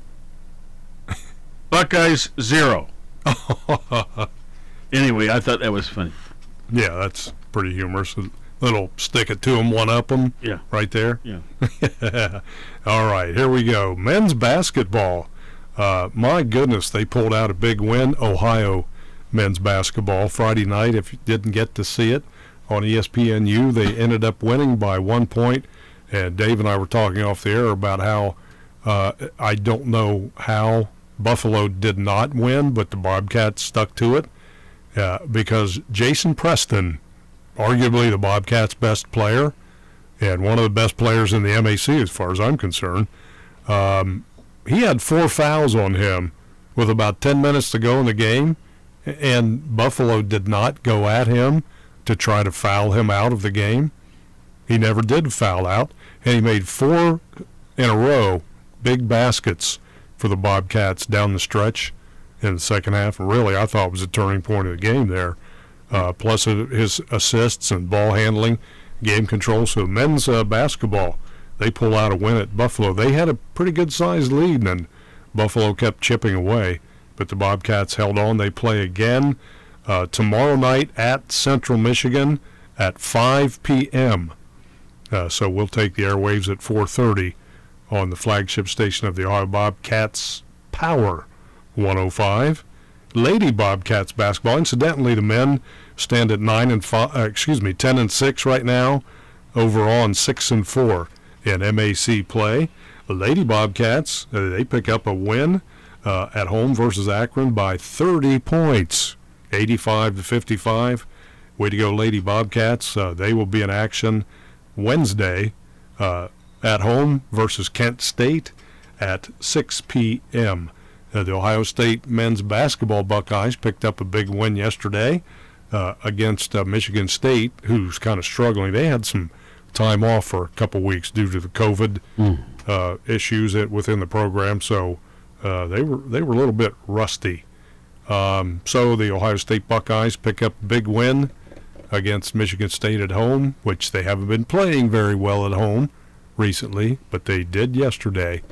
[SPEAKER 18] *laughs* Buckeyes zero. *laughs* anyway, I thought that was funny.
[SPEAKER 20] Yeah, that's pretty humorous. A little stick it to them, one up them.
[SPEAKER 18] Yeah.
[SPEAKER 20] Right there.
[SPEAKER 18] Yeah. *laughs*
[SPEAKER 20] All right, here we go. Men's basketball. Uh, my goodness, they pulled out a big win. Ohio men's basketball Friday night. If you didn't get to see it on ESPNU, they ended up winning by one point. And Dave and I were talking off the air about how uh, I don't know how Buffalo did not win, but the Bobcats stuck to it uh, because Jason Preston, arguably the Bobcats' best player and one of the best players in the MAC as far as I'm concerned, um, he had four fouls on him with about 10 minutes to go in the game, and Buffalo did not go at him to try to foul him out of the game. He never did foul out, and he made four in a row big baskets for the Bobcats down the stretch in the second half. Really, I thought was a turning point of the game there. Uh, plus his assists and ball handling, game control. So men's uh, basketball, they pull out a win at Buffalo. They had a pretty good sized lead, and Buffalo kept chipping away. But the Bobcats held on. They play again uh, tomorrow night at Central Michigan at 5 p.m. Uh, so we'll take the airwaves at 4:30 on the flagship station of the Ohio Bobcats, Power 105. Lady Bobcats basketball. Incidentally, the men stand at nine and five. Uh, excuse me, 10 and six right now. Overall, and six and four in MAC play. The Lady Bobcats uh, they pick up a win uh, at home versus Akron by 30 points, 85 to 55. Way to go, Lady Bobcats. Uh, they will be in action Wednesday uh, at home versus Kent State at 6 p.m. Uh, the Ohio State men's basketball Buckeyes picked up a big win yesterday uh, against uh, Michigan State, who's kind of struggling. They had some time off for a couple weeks due to the COVID uh, issues that within the program, so uh, they were they were a little bit rusty. Um, so the Ohio State Buckeyes pick up a big win against Michigan State at home, which they haven't been playing very well at home recently, but they did yesterday.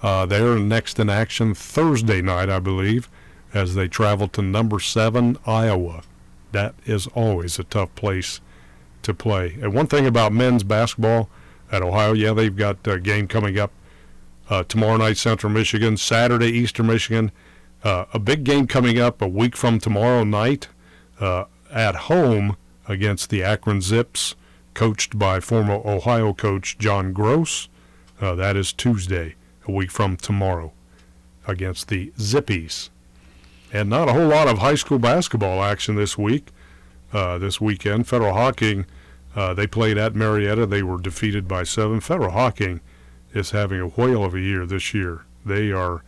[SPEAKER 20] Uh, they're next in action Thursday night, I believe, as they travel to number seven Iowa. That is always a tough place to play. And one thing about men's basketball at Ohio, yeah, they've got a game coming up uh, tomorrow night, Central Michigan, Saturday, Eastern Michigan. Uh, a big game coming up a week from tomorrow night uh, at home against the Akron Zips, coached by former Ohio coach John Groce. Uh, that is Tuesday, a week from tomorrow, against the Zippies. And not a whole lot of high school basketball action this week, uh, this weekend. Federal Hocking, uh, they played at Marietta. They were defeated by seven. Federal Hocking is having a whale of a year this year. They are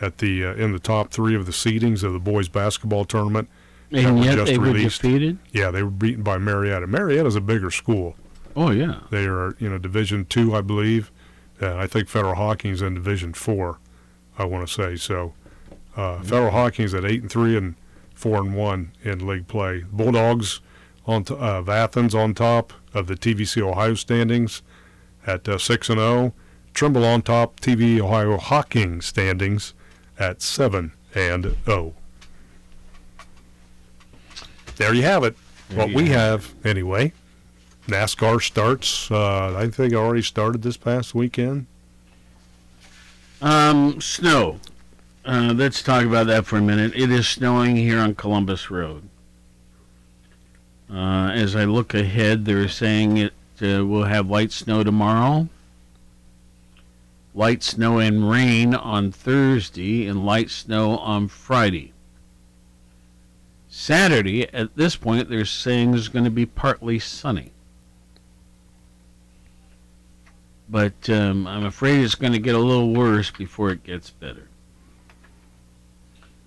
[SPEAKER 20] at the uh, in the top three of the seedings of the boys basketball tournament.
[SPEAKER 18] And yet they were defeated?
[SPEAKER 20] Yeah, they were beaten by Marietta. Marietta's a bigger school.
[SPEAKER 18] Oh yeah.
[SPEAKER 20] They are, you know, Division Two, I believe. Uh, I think Federal Hocking's in Division Four. I want to say so. Uh, Federal Hocking's at eight and three and four and one in league play. Bulldogs on t- uh, of Athens on top of the TVC Ohio standings at uh, six and zero. Trimble on top TV Ohio Hocking standings at seven and zero. There you have it.
[SPEAKER 18] There
[SPEAKER 20] what we
[SPEAKER 18] have
[SPEAKER 20] have anyway. NASCAR starts. Uh, I think already started this past weekend.
[SPEAKER 18] Um, snow. Uh, let's talk about that for a minute. It is snowing here on Columbus Road. Uh, as I look ahead, they're saying it uh, will have light snow tomorrow, light snow and rain on Thursday, and light snow on Friday. Saturday, at this point, they're saying is going to be partly sunny. But um, I'm afraid it's going to get a little worse before it gets better.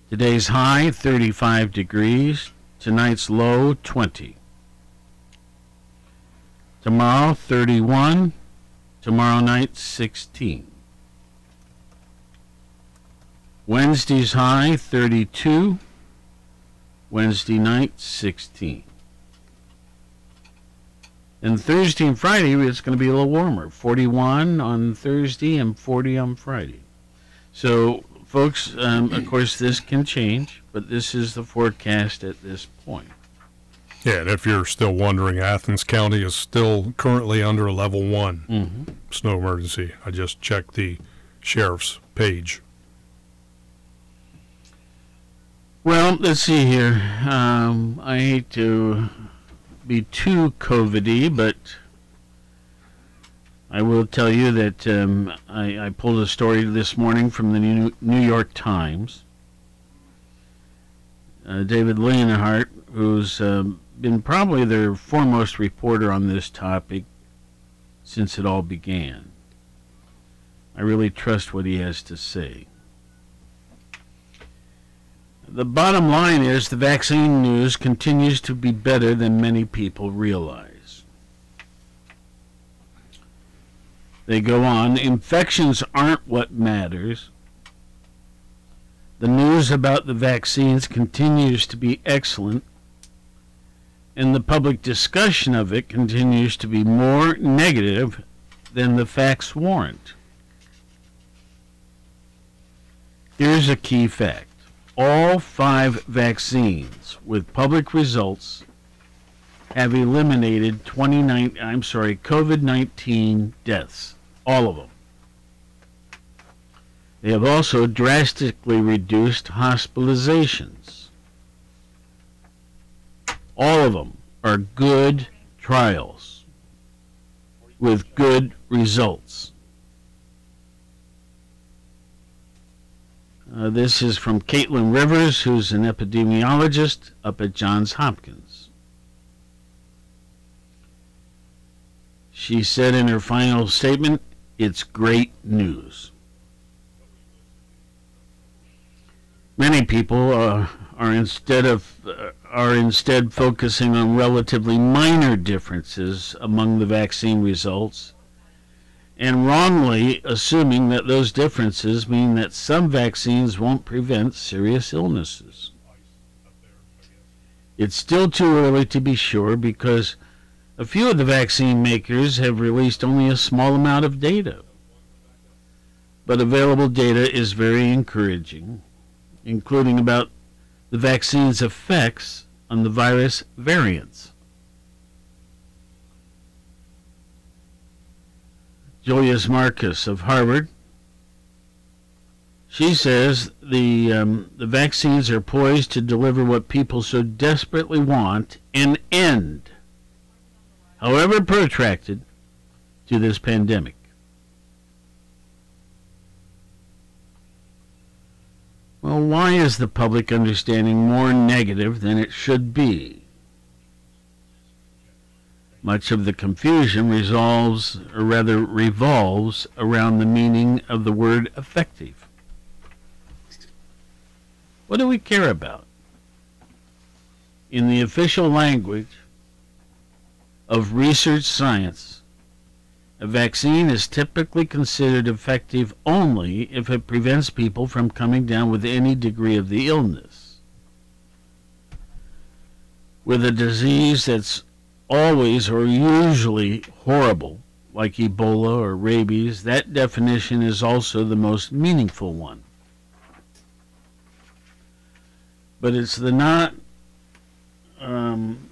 [SPEAKER 18] Today's high, 35 degrees. Tonight's low, 20. Tomorrow, 31. Tomorrow night, 16. Wednesday's high, 32. Wednesday night, 16. And Thursday and Friday, it's going to be a little warmer. 41 on Thursday and 40 on Friday. So, folks, um, of course, this can change, but this is the forecast at this point.
[SPEAKER 20] Yeah, and if you're still wondering, Athens County is still currently under a level one
[SPEAKER 18] Mhm.
[SPEAKER 20] snow emergency. I just checked the sheriff's page.
[SPEAKER 18] Well, let's see here. Um, I hate to be too COVID-y, but I will tell you that um, I, I pulled a story this morning from the New, York Times. Uh, David Leonhardt, who's um, been probably their foremost reporter on this topic since it all began. I really trust what he has to say. The bottom line is the vaccine news continues to be better than many people realize. They go on, infections aren't what matters. The news about the vaccines continues to be excellent, and the public discussion of it continues to be more negative than the facts warrant. Here's a key fact all five vaccines with public results have eliminated 29 I'm sorry COVID-19 deaths all of them. They have also drastically reduced hospitalizations. All of them are good trials with good results Uh, this is from Caitlin Rivers, who's an epidemiologist up at Johns Hopkins. She said in her final statement, it's great news. Many people uh, are instead of uh, are instead focusing on relatively minor differences among the vaccine results and wrongly assuming that those differences mean that some vaccines won't prevent serious illnesses. It's still too early to be sure because a few of the vaccine makers have released only a small amount of data. But available data is very encouraging, including about the vaccine's effects on the virus variants. Julia Marcus of Harvard. She says the um, the vaccines are poised to deliver what people so desperately want an end, however protracted, to this pandemic. Well, why is the public understanding more negative than it should be? Much of the confusion resolves, or rather revolves, around the meaning of the word effective. What do we care about? in the official language of research science, a vaccine is typically considered effective only if it prevents people from coming down with any degree of the illness. With a disease that's always or usually horrible, like Ebola or rabies, that definition is also the most meaningful one. But it's the not um,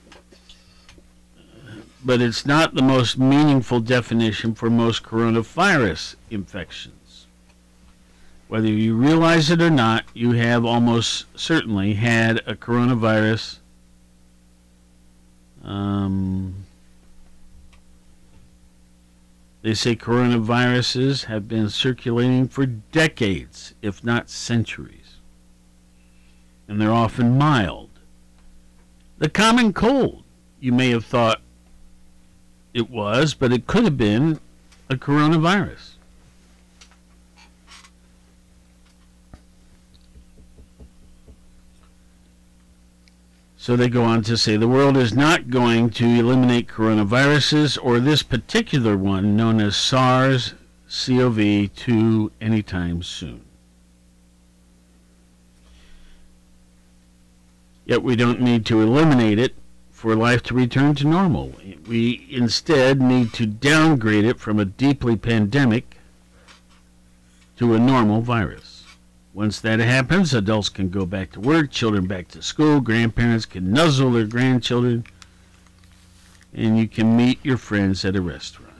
[SPEAKER 18] but it's not the most meaningful definition for most coronavirus infections. Whether you realize it or not, you have almost certainly had a coronavirus um, they say coronaviruses have been circulating for decades, if not centuries, and they're often mild. The common cold, you may have thought it was, but it could have been a coronavirus. So they go on to say the world is not going to eliminate coronaviruses or this particular one known as SARS CoV 2 anytime soon. Yet we don't need to eliminate it for life to return to normal. We instead need to downgrade it from a deeply pandemic to a normal virus. Once that happens, adults can go back to work, children back to school, grandparents can nuzzle their grandchildren, and you can meet your friends at a restaurant.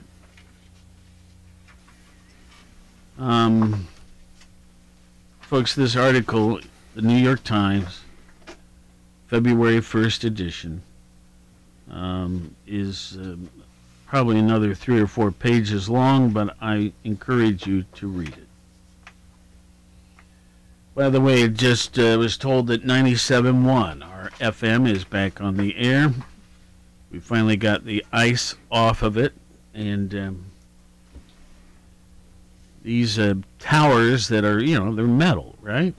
[SPEAKER 18] Um, folks, this article, the New York Times, February 1st edition, um, is um, probably another three or four pages long, but I encourage you to read it. By the way, just uh, was told that 97.1, our FM, is back on the air. We finally got the ice off of it, and um, these uh, towers that are, you know, they're metal, right?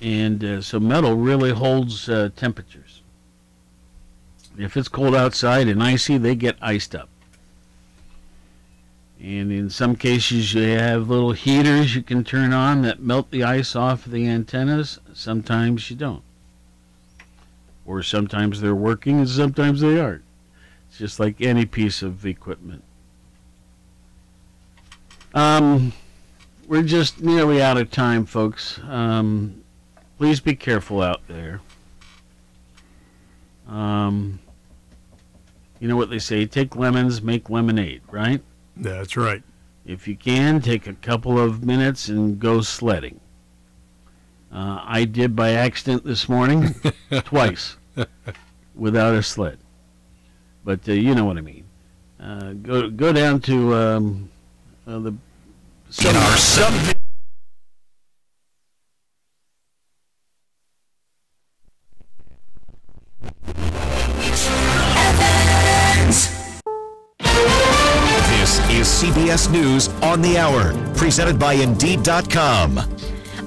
[SPEAKER 18] And uh, so metal really holds uh, temperatures. If it's cold outside and icy, they get iced up. And in some cases, you have little heaters you can turn on that melt the ice off the antennas. Sometimes you don't. Or sometimes they're working and sometimes they aren't. It's just like any piece of equipment. Um, we're just nearly out of time, folks. Um, please be careful out there. Um, you know what they say take lemons, make lemonade, right?
[SPEAKER 20] That's right.
[SPEAKER 18] If you can, take a couple of minutes and go sledding. Uh, I did by accident this morning, *laughs* twice, without a sled. But uh, you know what I mean. Uh, go go down to um, uh, the
[SPEAKER 4] In our CBS News on the Hour, presented by Indeed.com.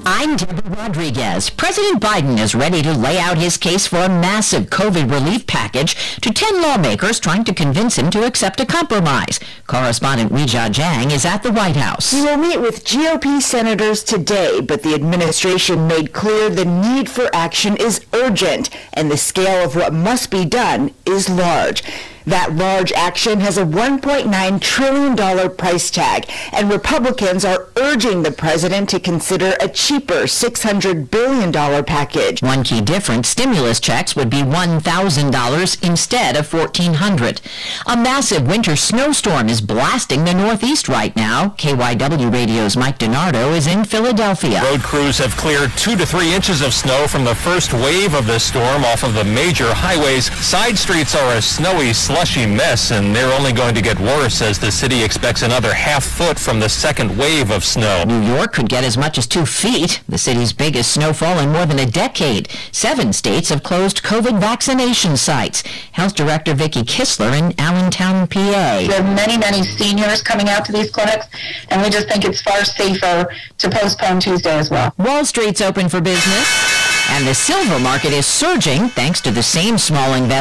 [SPEAKER 3] I'm Deborah Rodriguez. President Biden is ready to lay out his case for a massive COVID relief package to 10 lawmakers trying to convince him to accept a compromise. Correspondent Weijia Jiang is at the White House.
[SPEAKER 23] He will meet with GOP senators today, but the administration made clear the need for action is urgent and the scale of what must be done is large. That large action has a $1.9 trillion price tag, and Republicans are urging the president to consider a cheaper $600 billion package.
[SPEAKER 3] One key difference, stimulus checks would be $1,000 instead of 1,400. A massive winter snowstorm is blasting the Northeast right now. KYW Radio's Mike DiNardo is in Philadelphia.
[SPEAKER 24] Road crews have cleared two to three inches of snow from the first wave of the storm off of the major highways. Side streets are a snowy, slushy mess, and they're only going to get worse as the city expects another half foot from the second wave of snow.
[SPEAKER 3] New York could get as much as two feet, the city's biggest snowfall in more than a decade. Seven states have closed COVID vaccination sites. Health Director Vicki Kistler in Allentown, PA.
[SPEAKER 25] We have many, many seniors coming out to these clinics, and we just think it's far safer to postpone Tuesday as well.
[SPEAKER 3] Wall Street's open for business. And the silver market is surging thanks to the same small investors